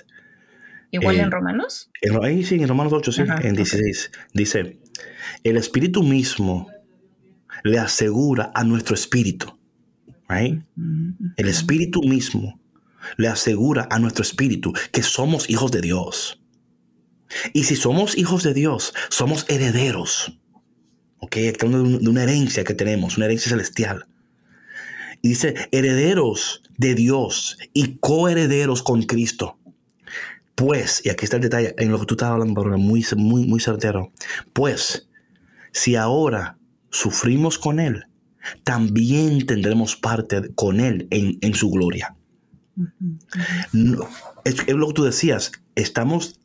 Igual Eh, en Romanos. En, ahí sí, en Romanos 8, sí, Ajá, en ok. 16, dice, el Espíritu mismo le asegura a nuestro espíritu, right? El Espíritu mismo le asegura a nuestro espíritu que somos hijos de Dios. Y si somos hijos de Dios, somos herederos. ¿Ok? Estamos de una herencia que tenemos, una herencia celestial. Y dice, herederos de Dios y coherederos con Cristo. Pues, y aquí está el detalle en lo que tú estabas hablando, muy, muy, muy certero. Pues, si ahora sufrimos con Él, también tendremos parte con Él en, en su gloria. No, es, es lo que tú decías, estamos,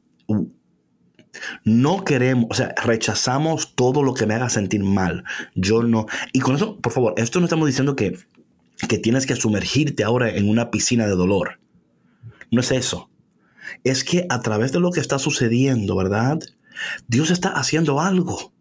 no queremos, o sea, rechazamos todo lo que me haga sentir mal. Yo no, y con eso, por favor, esto no estamos diciendo que, que tienes que sumergirte ahora en una piscina de dolor. No es eso. Es que a través de lo que está sucediendo, ¿verdad? Dios está haciendo algo.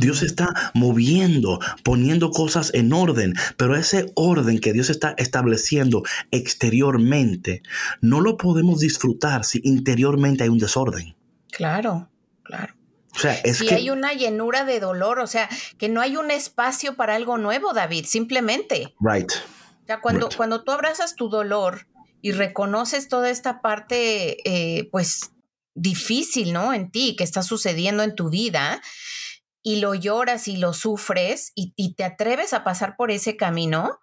Dios está moviendo, poniendo cosas en orden, pero ese orden que Dios está estableciendo exteriormente, no lo podemos disfrutar si interiormente hay un desorden. Claro, claro. O sea, es si que... hay una llenura de dolor, o sea, que no hay un espacio para algo nuevo, David, simplemente. Right. O sea, cuando, Right. cuando tú abrazas tu dolor y reconoces toda esta parte, eh, pues, difícil, ¿no? En ti, que está sucediendo en tu vida, y lo lloras y lo sufres y, y te atreves a pasar por ese camino,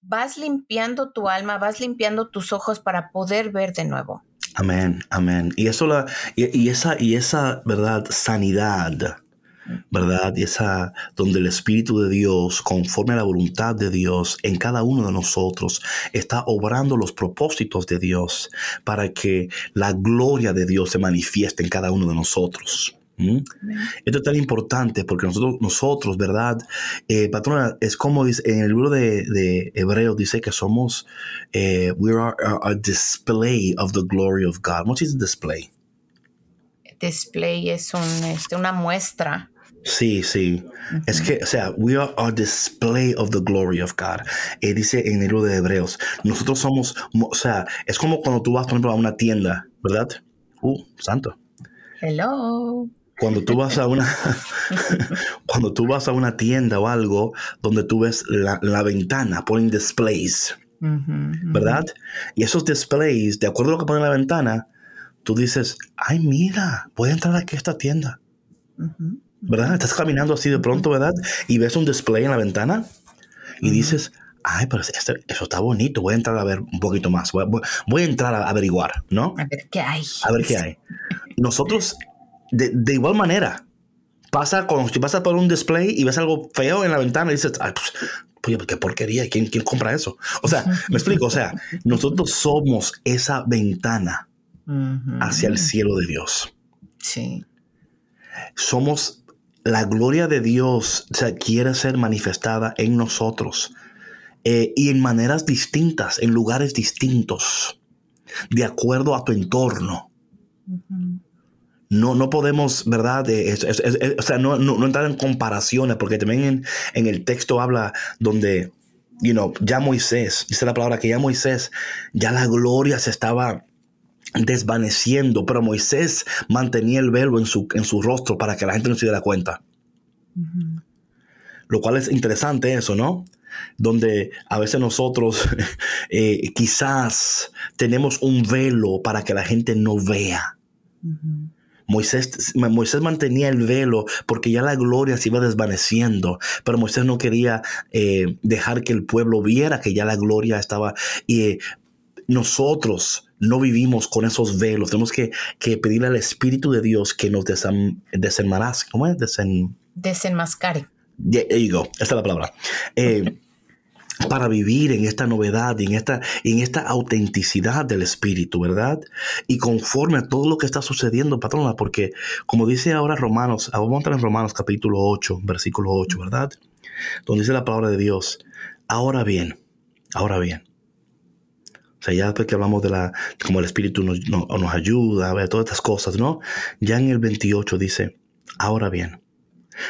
vas limpiando tu alma, vas limpiando tus ojos para poder ver de nuevo. Amén, amén. Y eso la, y, y esa, y esa, ¿verdad? Sanidad, ¿verdad? Y esa, donde el Espíritu de Dios, conforme a la voluntad de Dios, en cada uno de nosotros, está obrando los propósitos de Dios para que la gloria de Dios se manifieste en cada uno de nosotros. ¿Mm? Esto es tan importante porque nosotros, nosotros ¿verdad? Eh, patrona, es como dice, en el libro de, de Hebreos dice que somos, eh, we are a, a display of the glory of God. What is display? Display es un, este, una muestra. Sí, sí. Es que, o sea, we are a display of the glory of God. Eh, dice en el libro de Hebreos, nosotros somos, mo- o sea, es como cuando tú vas, por ejemplo, a una tienda, ¿verdad? Uh, santo. Hello. Cuando tú vas a una, cuando tú vas a una tienda o algo donde tú ves la, la ventana, ponen displays. ¿verdad? Y esos displays, de acuerdo a lo que ponen en la ventana, tú dices, ay, mira, voy a entrar aquí a esta tienda. ¿Verdad? Estás caminando así de pronto, ¿verdad? Y ves un display en la ventana y dices, ay, pero este, eso está bonito, voy a entrar a ver un poquito más, voy, a entrar a averiguar, ¿no? A ver qué hay. A ver qué hay. Nosotros, de, de igual manera, pasa cuando si pasas por un display y ves algo feo en la ventana y dices, ay, pues, pues qué porquería, ¿quién, ¿quién compra eso? O sea, me explico, o sea, nosotros somos esa ventana hacia el cielo de Dios. Sí. Somos la gloria de Dios, quiere ser manifestada en nosotros eh, y en maneras distintas, en lugares distintos, de acuerdo a tu entorno. No, no podemos, ¿verdad? o sea, no, no, entrar en comparaciones, porque también en, en, el texto habla donde, you know, ya Moisés, dice la palabra que ya Moisés, ya la gloria se estaba desvaneciendo, pero Moisés mantenía el velo en su, en su rostro para que la gente no se diera cuenta. Lo cual es interesante eso, ¿no? Donde a veces nosotros eh, quizás tenemos un velo para que la gente no vea. Moisés, Moisés, mantenía el velo porque ya la gloria se iba desvaneciendo, pero Moisés no quería eh, dejar que el pueblo viera que ya la gloria estaba. Y eh, nosotros no vivimos con esos velos. Tenemos que, pedirle al Espíritu de Dios que nos desenmascare. ¿Cómo es? Desenmascare. There you go. Esta es la palabra. Eh, para vivir en esta novedad y en esta, en esta autenticidad del Espíritu, ¿verdad? Y conforme a todo lo que está sucediendo, patrona, porque como dice ahora Romanos, vamos a entrar en Romanos capítulo 8, versículo 8, ¿verdad? Donde dice la palabra de Dios, ahora bien, ahora bien, o sea, ya después que hablamos de la, como el Espíritu nos, nos ayuda a ver todas estas cosas, ¿no? Ya en el 28 dice, ahora bien,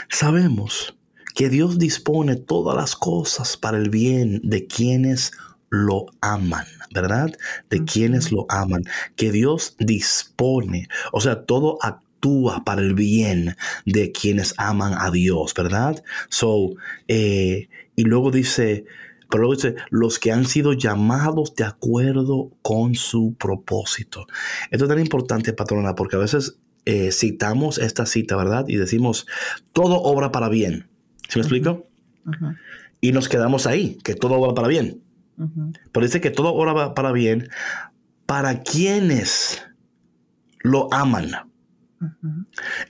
sabemos que Dios dispone todas las cosas para el bien de quienes lo aman, ¿verdad? De quienes lo aman. Que Dios dispone, o sea, todo actúa para el bien de quienes aman a Dios, ¿verdad? So, eh, y luego dice, pero luego dice, los que han sido llamados de acuerdo con su propósito. Esto es tan importante, patrona, porque a veces eh, citamos esta cita, ¿verdad? Y decimos, todo obra para bien. ¿Se me explico? Y nos quedamos ahí, que todo obra para bien. Pero dice que todo obra para bien para quienes lo aman.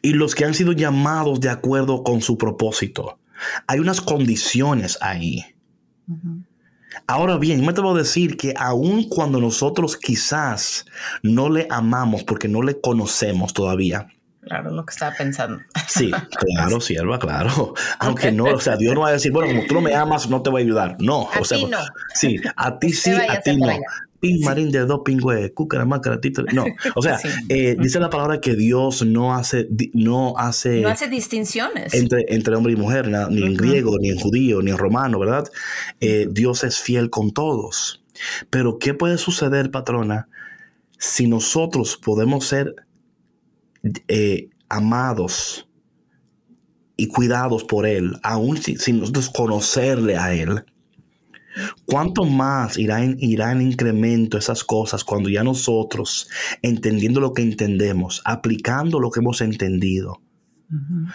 Y los que han sido llamados de acuerdo con su propósito. Hay unas condiciones ahí. Ahora bien, me atrevo a decir que aun cuando nosotros quizás no le amamos porque no le conocemos todavía, Claro, lo que estaba pensando. Sí, claro, sierva, claro. Aunque no, o sea, Dios no va a decir, bueno, como tú no me amas, no te voy a ayudar. No, a o sea, no. sí, a ti sí, a ti no. Pin marín de dos pingües, cúcara, tito. No, o sea, eh, dice la palabra que Dios no hace, no hace, no hace distinciones. entre, entre hombre y mujer, ni en griego, ni en judío, ni en romano, ¿verdad? Eh, Dios es fiel con todos. Pero, ¿qué puede suceder, patrona, si nosotros podemos ser eh, amados y cuidados por Él, aún sin, nosotros conocerle a Él, ¿cuánto más irá en, irá en incremento esas cosas cuando ya nosotros, entendiendo lo que entendemos, aplicando lo que hemos entendido,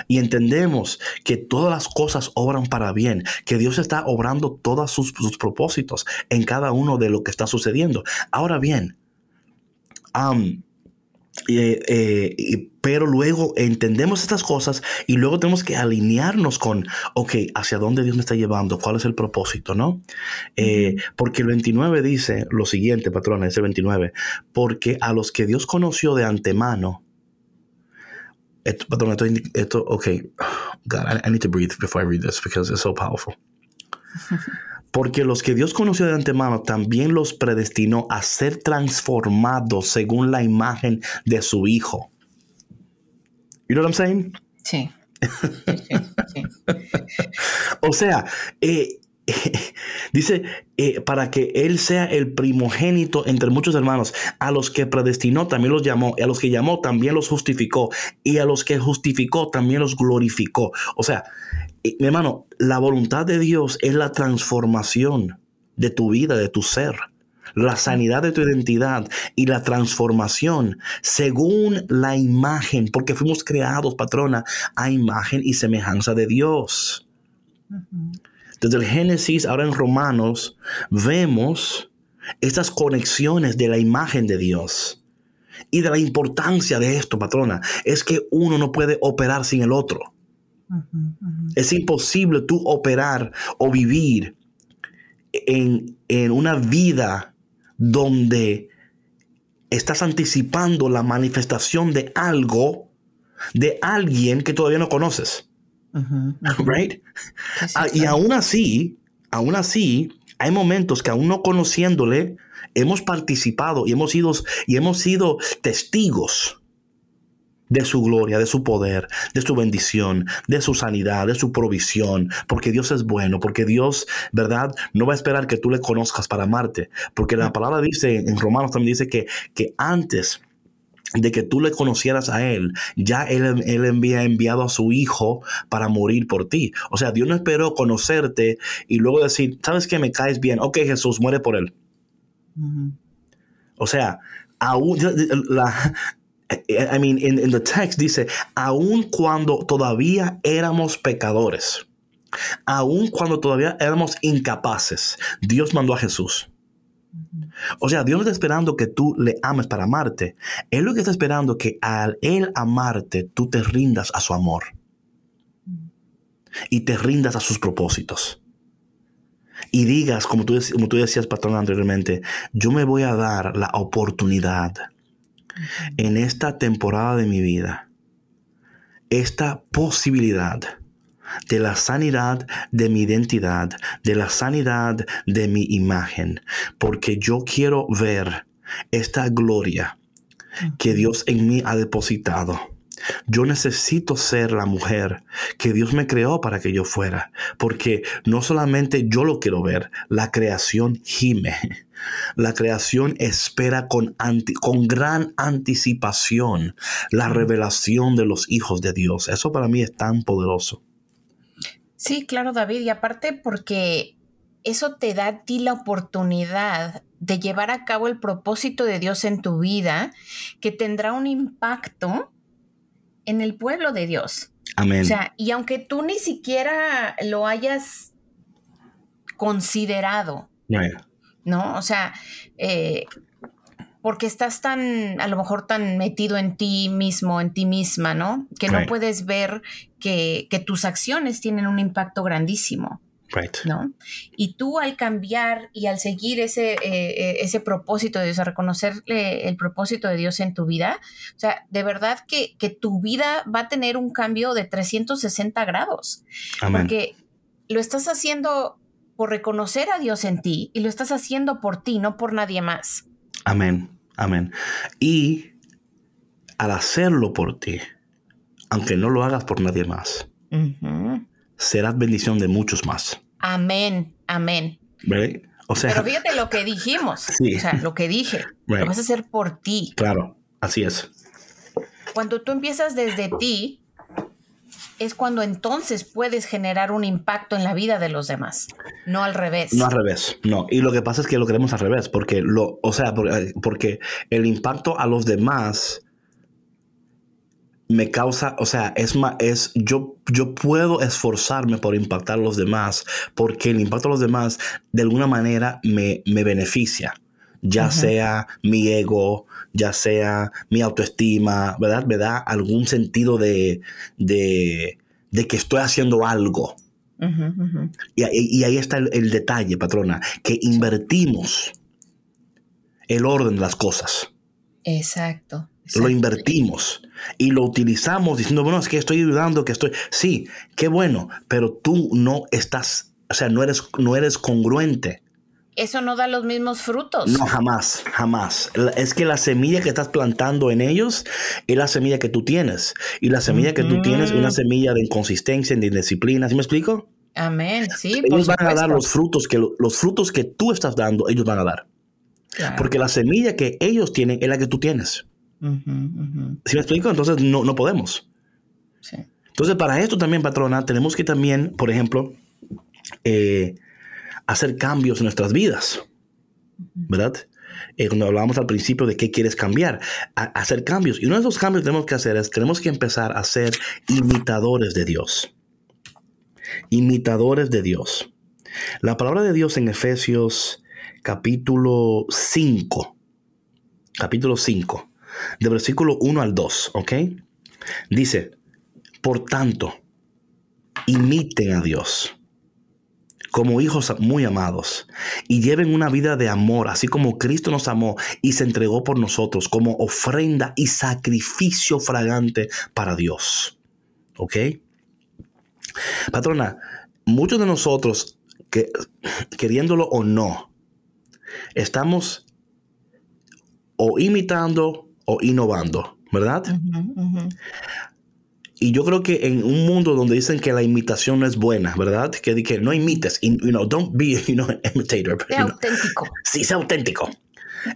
y entendemos que todas las cosas obran para bien, que Dios está obrando todos sus, propósitos en cada uno de lo que está sucediendo. Ahora bien, eh, eh, pero luego entendemos estas cosas y luego tenemos que alinearnos con, ok, hacia dónde Dios me está llevando, cuál es el propósito, ¿no? Eh, porque el 29 dice lo siguiente, patrona, ese 29, porque a los que Dios conoció de antemano, esto, patrona, esto, esto ok, God, I, I need to breathe before I read this because it's so powerful. Porque los que Dios conoció de antemano también los predestinó a ser transformados según la imagen de su Hijo. You know what I'm saying? Sí. o sea, eh, dice, eh, para que Él sea el primogénito entre muchos hermanos, a los que predestinó también los llamó, y a los que llamó también los justificó, y a los que justificó también los glorificó. O sea, mi hermano, la voluntad de Dios es la transformación de tu vida, de tu ser, la sanidad de tu identidad y la transformación según la imagen, porque fuimos creados, patrona, a imagen y semejanza de Dios. Desde el Génesis, ahora en Romanos, vemos estas conexiones de la imagen de Dios. Y de la importancia de esto, patrona, es que uno no puede operar sin el otro. Es imposible tú operar o vivir en, en una vida donde estás anticipando la manifestación de algo, de alguien que todavía no conoces. Right? Ah, y aún así, aún así, hay momentos que aún no conociéndole, hemos participado y hemos sido, y hemos sido testigos de su gloria, de su poder, de su bendición, de su sanidad, de su provisión, porque Dios es bueno, porque Dios, ¿verdad? No va a esperar que tú le conozcas para amarte, porque la palabra dice, en Romanos también dice que, que antes de que tú le conocieras a Él, ya Él, él había enviado a su Hijo para morir por ti. O sea, Dios no esperó conocerte y luego decir, ¿sabes que me caes bien? Ok, Jesús, muere por Él. O sea, aún la, I mean, in, the text dice, aun cuando todavía éramos pecadores, aun cuando todavía éramos incapaces, Dios mandó a Jesús. O sea, Dios no está esperando que tú le ames para amarte. Él lo que está esperando que al Él amarte, tú te rindas a su amor. Y te rindas a sus propósitos. Y digas, como tú, como tú decías, patrón, anteriormente, yo me voy a dar la oportunidad en esta temporada de mi vida esta posibilidad de la sanidad de mi identidad, de la sanidad de mi imagen, porque yo quiero ver esta gloria que Dios en mí ha depositado. Yo necesito ser la mujer que Dios me creó para que yo fuera, porque no solamente yo lo quiero ver, la creación gime. La creación espera con, con gran anticipación la revelación de los hijos de Dios. Eso para mí es tan poderoso. Sí, claro, David, y aparte porque eso te da a ti la oportunidad de llevar a cabo el propósito de Dios en tu vida, que tendrá un impacto en el pueblo de Dios. Amén. O sea, y aunque tú ni siquiera lo hayas considerado, ¿no? O sea, eh, porque estás tan, a lo mejor tan metido en ti mismo, en ti misma, ¿no? Que no puedes ver que, que, tus acciones tienen un impacto grandísimo. ¿no? Y tú al cambiar y al seguir ese, eh, eh, ese propósito de Dios, a reconocer el propósito de Dios en tu vida, o sea, de verdad que, que tu vida va a tener un cambio de 360 grados. Porque lo estás haciendo por reconocer a Dios en ti y lo estás haciendo por ti, no por nadie más. Amén, amén. Y al hacerlo por ti, aunque no lo hagas por nadie más, serás bendición de muchos más. Amén, amén. O sea, Pero fíjate lo que dijimos. O sea, lo que dije. Lo vas a hacer por ti. Claro, así es. Cuando tú empiezas desde ti, es cuando entonces puedes generar un impacto en la vida de los demás, no al revés. No al revés, no. Y lo que pasa es que lo queremos al revés, porque lo, o sea, porque el impacto a los demás me causa, o sea, es es, yo, yo puedo esforzarme por impactar a los demás, porque el impacto a los demás de alguna manera me, me beneficia, ya sea mi ego, ya sea mi autoestima, ¿verdad? Me da algún sentido de, de, de que estoy haciendo algo. Y, y, ahí está el, el detalle, patrona, que invertimos el orden de las cosas. Exacto. Lo invertimos y lo utilizamos diciendo, bueno, es que estoy ayudando, que estoy... Sí, qué bueno, pero tú no estás, o sea, no eres, no eres congruente. Eso no da los mismos frutos. No, jamás, jamás. Es que la semilla que estás plantando en ellos es la semilla que tú tienes. Y la semilla que tú tienes es una semilla de inconsistencia, de indisciplina. ¿Sí me explico? Amén, sí. Ellos van a dar los frutos que los frutos que tú estás dando, ellos van a dar. Porque la semilla que ellos tienen es la que tú tienes. ¿Sí me explico? Entonces no, no podemos. Entonces, para esto también, patrona, tenemos que también, por ejemplo, eh, hacer cambios en nuestras vidas. ¿Verdad? Eh, cuando hablábamos al principio de qué quieres cambiar, hacer cambios. Y uno de esos cambios que tenemos que hacer es, tenemos que empezar a ser imitadores de Dios. Imitadores de Dios. La palabra de Dios en Efesios capítulo 5, capítulo 5, de versículo 1 al 2, ¿ok? Dice, por tanto, imiten a Dios como hijos muy amados y lleven una vida de amor, así como Cristo nos amó y se entregó por nosotros como ofrenda y sacrificio fragante para Dios. ¿Ok? Patrona, muchos de nosotros, que, queriéndolo o no, estamos o imitando o innovando, ¿verdad? Y yo creo que en un mundo donde dicen que la imitación no es buena, ¿verdad? Que, que no imites, you know, don't be, you know, imitator. Sea auténtico. Sí, sea auténtico.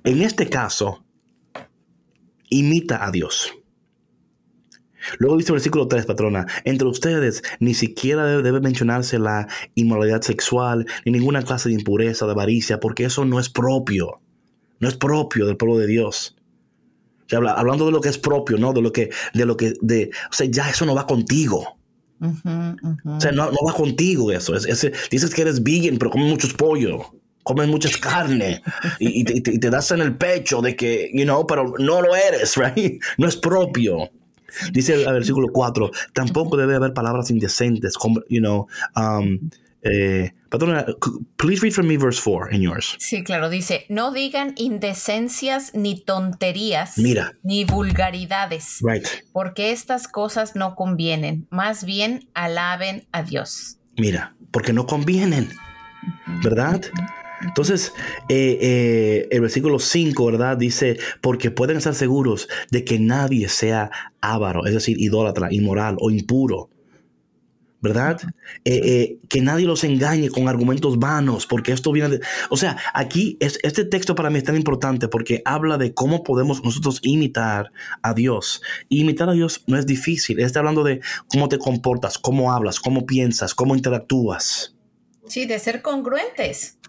En este caso, imita a Dios. Luego dice el versículo 3, patrona, entre ustedes ni siquiera debe, mencionarse la inmoralidad sexual, ni ninguna clase de impureza, de avaricia, porque eso no es propio, no es propio del pueblo de Dios hablando de lo que es propio, ¿no? De lo que, de lo que, de, o sea, ya eso no va contigo. O sea, no, va contigo eso. dices que eres vegan, pero comes muchos pollo, comes mucha carne y, te, das en el pecho de que, you know, pero no lo eres, right? No es propio. Dice el, versículo 4, tampoco debe haber palabras indecentes, you know, um, eh, please read from me verse 4 in yours. Sí, claro, dice, no digan indecencias ni tonterías, Mira. ni vulgaridades, right. porque estas cosas no convienen, más bien alaben a Dios. Mira, porque no convienen, ¿verdad? Entonces, eh, eh, el versículo 5, ¿verdad? Dice, porque pueden estar seguros de que nadie sea avaro, es decir, idólatra, inmoral o impuro ¿verdad? Eh, eh, que nadie los engañe con argumentos vanos, porque esto viene de... O sea, aquí es, este texto para mí es tan importante porque habla de cómo podemos nosotros imitar a Dios. imitar a Dios no es difícil, está hablando de cómo te comportas, cómo hablas, cómo piensas, cómo interactúas. Sí, de ser congruentes.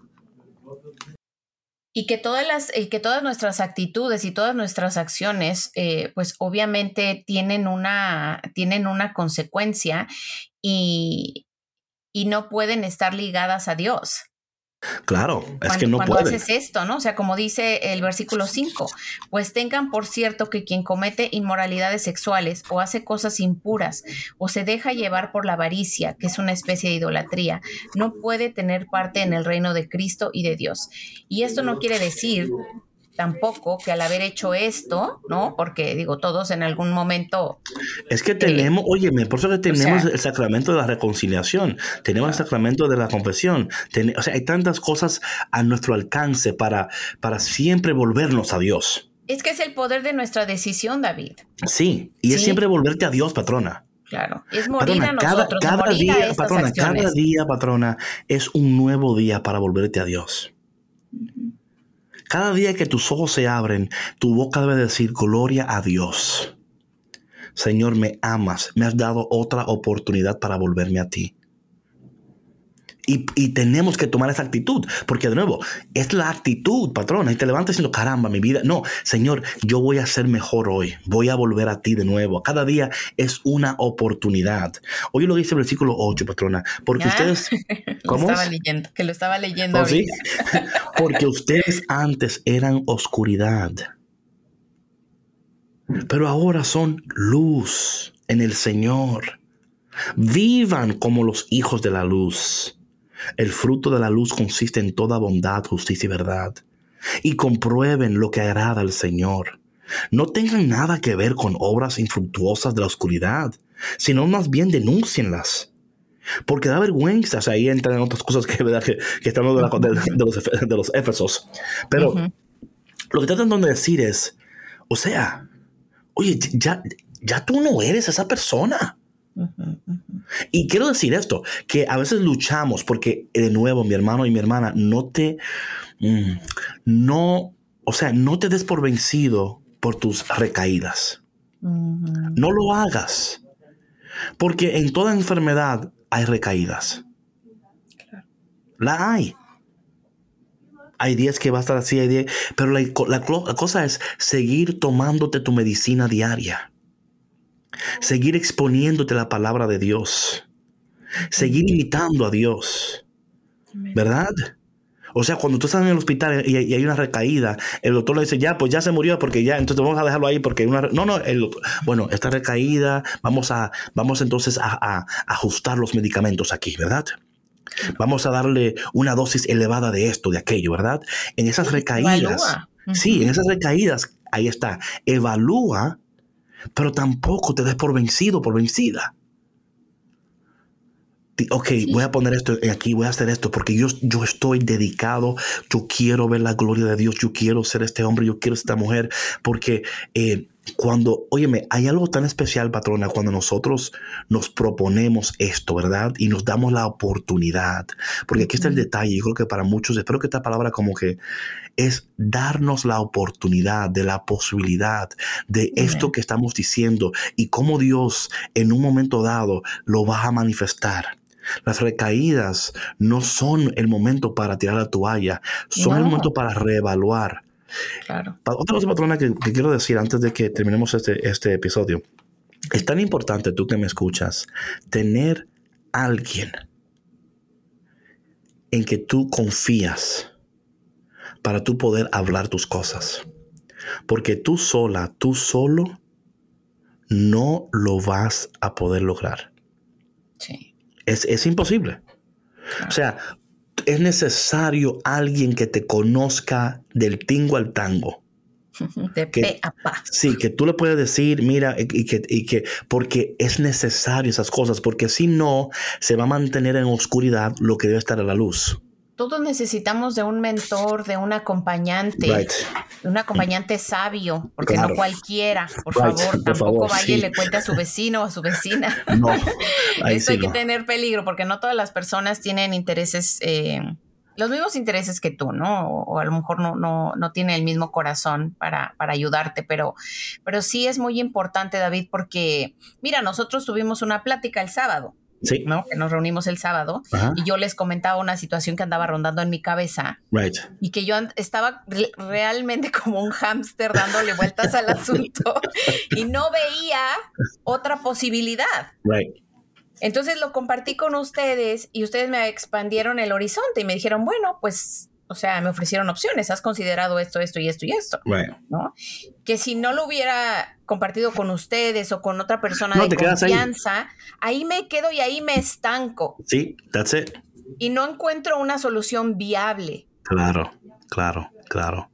Y que todas las, que todas nuestras actitudes y todas nuestras acciones, eh, pues obviamente tienen una, tienen una consecuencia y, y no pueden estar ligadas a Dios. Claro, es que no cuando haces esto, ¿no? O sea, como dice el versículo 5, pues tengan por cierto que quien comete inmoralidades sexuales o hace cosas impuras o se deja llevar por la avaricia, que es una especie de idolatría, no puede tener parte en el reino de Cristo y de Dios. Y esto no quiere decir tampoco que al haber hecho esto, ¿no? Porque digo, todos en algún momento... Es que tenemos, oye, por eso que tenemos el sacramento de la reconciliación, tenemos el sacramento de la confesión, o sea, hay tantas cosas a nuestro alcance para, para siempre volvernos a Dios. Es que es el poder de nuestra decisión, David. Sí, y es siempre volverte a Dios, patrona. Claro, es morir a nosotros, cada, día, patrona, cada día, patrona, es un nuevo día para volverte a Dios. Cada día que tus ojos se abren, tu boca debe decir gloria a Dios. Señor, me amas, me has dado otra oportunidad para volverme a ti. Y, tenemos que tomar esa actitud, porque de nuevo, es la actitud, patrón. Y te levantas diciendo, caramba, mi vida. No, Señor, yo voy a ser mejor hoy. Voy a volver a ti de nuevo. Cada día es una oportunidad. Hoy lo dice el versículo 8, patrona. Porque ustedes. ¿Cómo? Lo estaba leyendo, que lo estaba leyendo. ¿Oh, ¿sí? porque ustedes antes eran oscuridad. Pero ahora son luz en el Señor. Vivan como los hijos de la luz. El fruto de la luz consiste en toda bondad, justicia y verdad. Y comprueben lo que agrada al Señor. No tengan nada que ver con obras infructuosas de la oscuridad, sino más bien denúncienlas. Porque da vergüenza, o sea, ahí entran otras cosas que, ¿verdad? que, estamos de, de, los, éfesos. Pero lo que tratan de decir es, o sea, oye, ya, ya tú no eres esa persona. Y quiero decir esto, que a veces luchamos porque, de nuevo, mi hermano y mi hermana, no te, mm, no, o sea, no te des por vencido por tus recaídas. No lo hagas, porque en toda enfermedad hay recaídas. La hay. Hay días que va a estar así, hay días, pero la cosa es seguir tomándote tu medicina diaria seguir exponiéndote la palabra de Dios, seguir imitando a Dios. ¿verdad? O sea, cuando tú estás en el hospital y, hay una recaída, el doctor le dice, ya, pues ya se murió porque ya, entonces vamos a dejarlo ahí porque hay una... No, no, el, bueno, esta recaída, vamos a, vamos entonces a, ajustar los medicamentos aquí, ¿verdad? Vamos a darle una dosis elevada de esto, de aquello, ¿verdad? En esas recaídas, sí, en esas recaídas, ahí está, evalúa, pero tampoco te des por vencido, por vencida. Ok, voy a poner esto aquí, voy a hacer esto, porque yo, yo estoy dedicado, yo quiero ver la gloria de Dios, yo quiero ser este hombre, yo quiero ser esta mujer, porque eh, cuando, óyeme, hay algo tan especial, patrona, cuando nosotros nos proponemos esto, ¿verdad? Y nos damos la oportunidad, porque aquí está el detalle, yo creo que para muchos, espero que esta palabra como que es darnos la oportunidad de la posibilidad de esto que estamos diciendo y cómo Dios en un momento dado lo va a manifestar. Las recaídas no son el momento para tirar la toalla, son el momento para reevaluar. Claro. Otra cosa, patrona, que, quiero decir antes de que terminemos este, este episodio. Es tan importante, tú que me escuchas, tener alguien en que tú confías para tú poder hablar tus cosas. Porque tú sola, tú solo, no lo vas a poder lograr. Sí. Es, imposible. O sea, es necesario alguien que te conozca del tingo al tango. De pe a pa. Sí, que tú le puedes decir, mira, y que, y que, porque es necesario esas cosas, porque si no, se va a mantener en oscuridad lo que debe estar a la luz todos necesitamos de un mentor, de un acompañante, de un acompañante sabio, porque no cualquiera, por favor, tampoco vaya y le cuente a su vecino o a su vecina. No, Esto hay que tener peligro, porque no todas las personas tienen intereses, eh, los mismos intereses que tú, ¿no? O, a lo mejor no, no, no tiene el mismo corazón para, para ayudarte, pero, pero sí es muy importante, David, porque, mira, nosotros tuvimos una plática el sábado Sí. ¿no? Que nos reunimos el sábado y yo les comentaba una situación que andaba rondando en mi cabeza y que yo estaba realmente como un hámster dándole vueltas al asunto y no veía otra posibilidad. Entonces lo compartí con ustedes y ustedes me expandieron el horizonte y me dijeron, bueno, pues o sea, me ofrecieron opciones, has considerado esto, esto y esto y esto, ¿no? Que si no lo hubiera compartido con ustedes o con otra persona de confianza, ahí. me quedo y ahí me estanco. Sí, that's it. Y no encuentro una solución viable. Claro, claro, claro.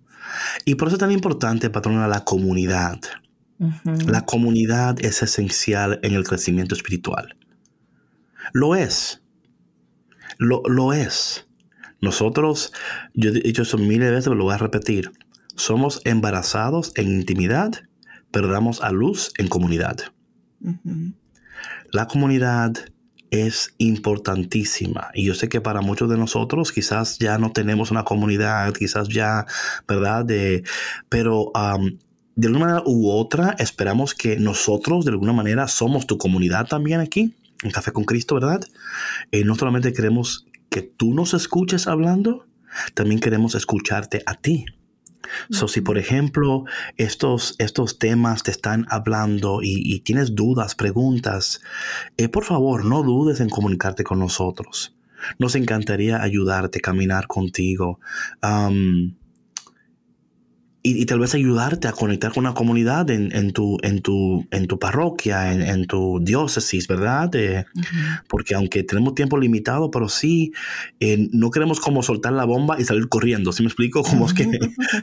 Y por eso es tan importante, patrona, la comunidad. La comunidad es esencial en el crecimiento espiritual. Lo es. Lo, lo es. Nosotros, yo he dicho eso miles de veces, pero lo voy a repetir. Somos embarazados en intimidad, pero damos a luz en comunidad. La comunidad es importantísima. Y yo sé que para muchos de nosotros quizás ya no tenemos una comunidad, quizás ya, ¿verdad? De, pero de alguna manera u otra esperamos que nosotros de alguna manera somos tu comunidad también aquí en Café con Cristo, ¿verdad? Eh, no solamente queremos que tú nos escuches hablando, también queremos escucharte a ti. So, si por ejemplo estos, estos temas te están hablando y, tienes dudas, preguntas, eh, por favor no dudes en comunicarte con nosotros. Nos encantaría ayudarte, caminar contigo y, tal vez ayudarte a conectar con una comunidad en, tu, en, tu, en tu parroquia, en, tu diócesis, ¿verdad? Eh, porque aunque tenemos tiempo limitado, pero sí, eh, no queremos como soltar la bomba y salir corriendo, ¿sí me explico? Como es que,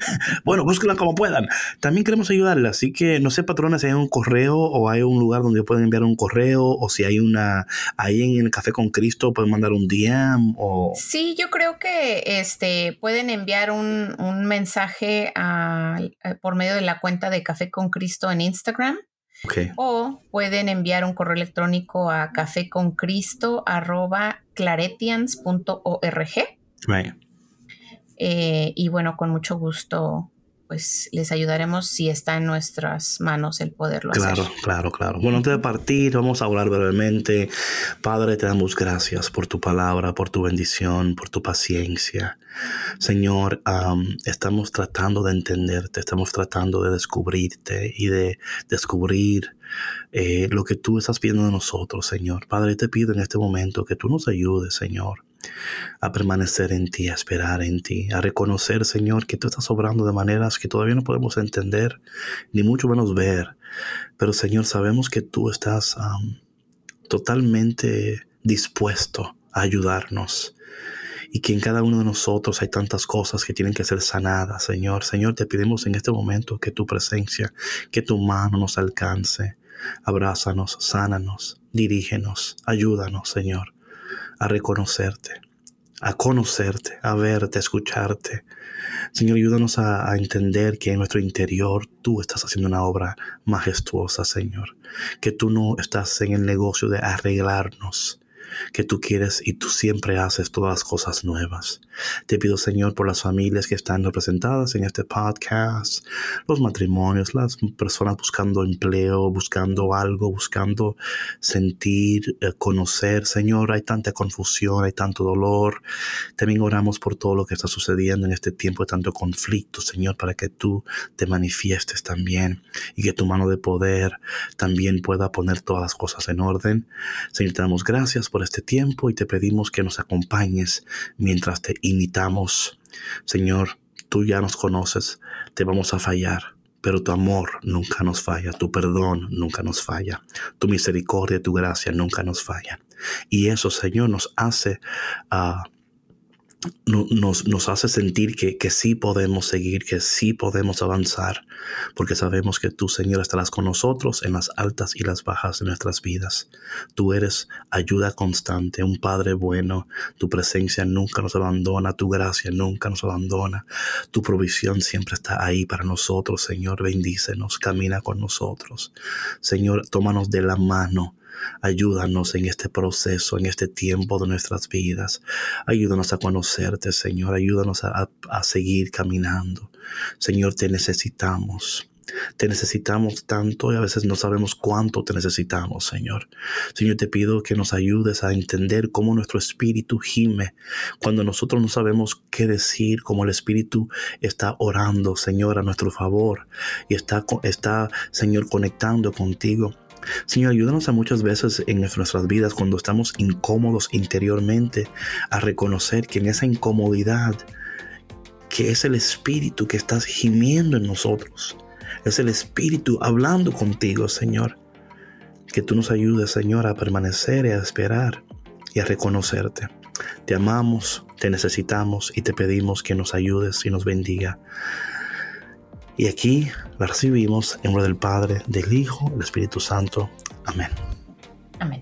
bueno, búsquenla como puedan. También queremos ayudarle, así que no sé, patrona, si hay un correo o hay un lugar donde pueden enviar un correo o si hay una, ahí en el Café con Cristo pueden mandar un DM o... Sí, yo creo que este, pueden enviar un, un mensaje a eh, por medio de la cuenta de Café con Cristo en Instagram. O pueden enviar un correo electrónico a caféconcristo.claretians.org. Eh, y bueno, con mucho gusto pues les ayudaremos si está en nuestras manos el poderlo hacer. Claro, claro, claro. Bueno, antes de partir, vamos a hablar brevemente. Padre, te damos gracias por tu palabra, por tu bendición, por tu paciencia. Señor, estamos tratando de entenderte, estamos tratando de descubrirte y de descubrir eh, lo que tú estás pidiendo de nosotros, Señor. Padre, te pido en este momento que tú nos ayudes, Señor a permanecer en ti, a esperar en ti, a reconocer, Señor, que tú estás obrando de maneras que todavía no podemos entender, ni mucho menos ver. Pero, Señor, sabemos que tú estás totalmente dispuesto a ayudarnos y que en cada uno de nosotros hay tantas cosas que tienen que ser sanadas, Señor. Señor, te pedimos en este momento que tu presencia, que tu mano nos alcance. Abrázanos, sánanos, dirígenos, ayúdanos, Señor, a reconocerte, a conocerte, a verte, a escucharte. Señor, ayúdanos a, a, entender que en nuestro interior tú estás haciendo una obra majestuosa, Señor. Que tú no estás en el negocio de arreglarnos, que tú quieres y tú siempre haces todas las cosas nuevas. Te pido, Señor, por las familias que están representadas en este podcast, los matrimonios, las personas buscando empleo, buscando algo, buscando sentir, eh, conocer. Señor, hay tanta confusión, hay tanto dolor. También oramos por todo lo que está sucediendo en este tiempo de tanto conflicto, Señor, para que tú te manifiestes también y que tu mano de poder también pueda poner todas las cosas en orden. Señor, te damos gracias por este tiempo y te pedimos que nos acompañes mientras te imitamos. Señor, tú ya nos conoces, te vamos a fallar, pero tu amor nunca nos falla, tu perdón nunca nos falla, tu misericordia, tu gracia nunca nos falla. Y eso, Señor, nos hace nos, nos hace sentir que, que, sí podemos seguir, que sí podemos avanzar, porque sabemos que tú, Señor, estarás con nosotros en las altas y las bajas de nuestras vidas. Tú eres ayuda constante, un Padre bueno, tu presencia nunca nos abandona, tu gracia nunca nos abandona, tu provisión siempre está ahí para nosotros, Señor, bendícenos, camina con nosotros. Señor, tómanos de la mano Ayúdanos en este proceso, en este tiempo de nuestras vidas. Ayúdanos a conocerte, Señor. Ayúdanos a, seguir caminando. Señor, te necesitamos. Te necesitamos tanto y a veces no sabemos cuánto te necesitamos, Señor. Señor, te pido que nos ayudes a entender cómo nuestro espíritu gime cuando nosotros no sabemos qué decir, cómo el espíritu está orando, Señor, a nuestro favor y está, está Señor, conectando contigo. Señor, ayúdanos a muchas veces en nuestras vidas cuando estamos incómodos interiormente a reconocer que en esa incomodidad, que es el Espíritu que estás gimiendo en nosotros, es el Espíritu hablando contigo, Señor. Que tú nos ayudes, Señor, a permanecer y a esperar y a reconocerte. Te amamos, te necesitamos y te pedimos que nos ayudes y nos bendiga. Y aquí la recibimos en nombre del Padre, del Hijo, del Espíritu Santo. Amén. Amén.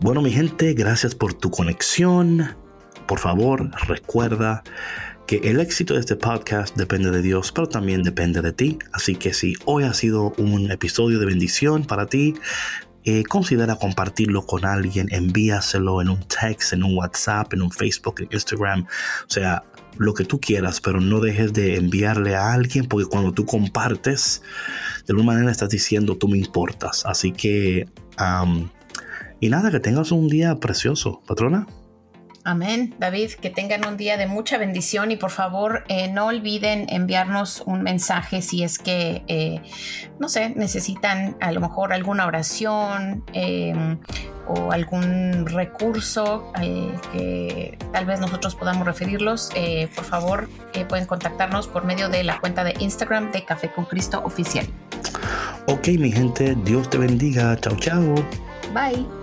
Bueno, mi gente, gracias por tu conexión. Por favor, recuerda que el éxito de este podcast depende de Dios, pero también depende de ti. Así que si hoy ha sido un episodio de bendición para ti, eh, considera compartirlo con alguien, envíaselo en un text, en un WhatsApp, en un Facebook, en Instagram. O sea, lo que tú quieras, pero no dejes de enviarle a alguien porque cuando tú compartes, de alguna manera estás diciendo tú me importas. Así que, y nada, que tengas un día precioso, patrona. Amén, David, que tengan un día de mucha bendición y por favor eh, no olviden enviarnos un mensaje si es que, eh, no sé, necesitan a lo mejor alguna oración em, o algún recurso eh, que tal vez nosotros podamos referirlos. por favor, pueden contactarnos por medio de la cuenta de Instagram de Café con Cristo Oficial. Ok, mi gente, Dios te bendiga. Chao, chao. Bye.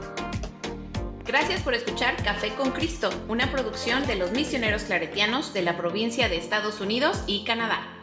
Gracias por escuchar Café con Cristo, una producción de los misioneros claretianos de la provincia de Estados Unidos y Canadá.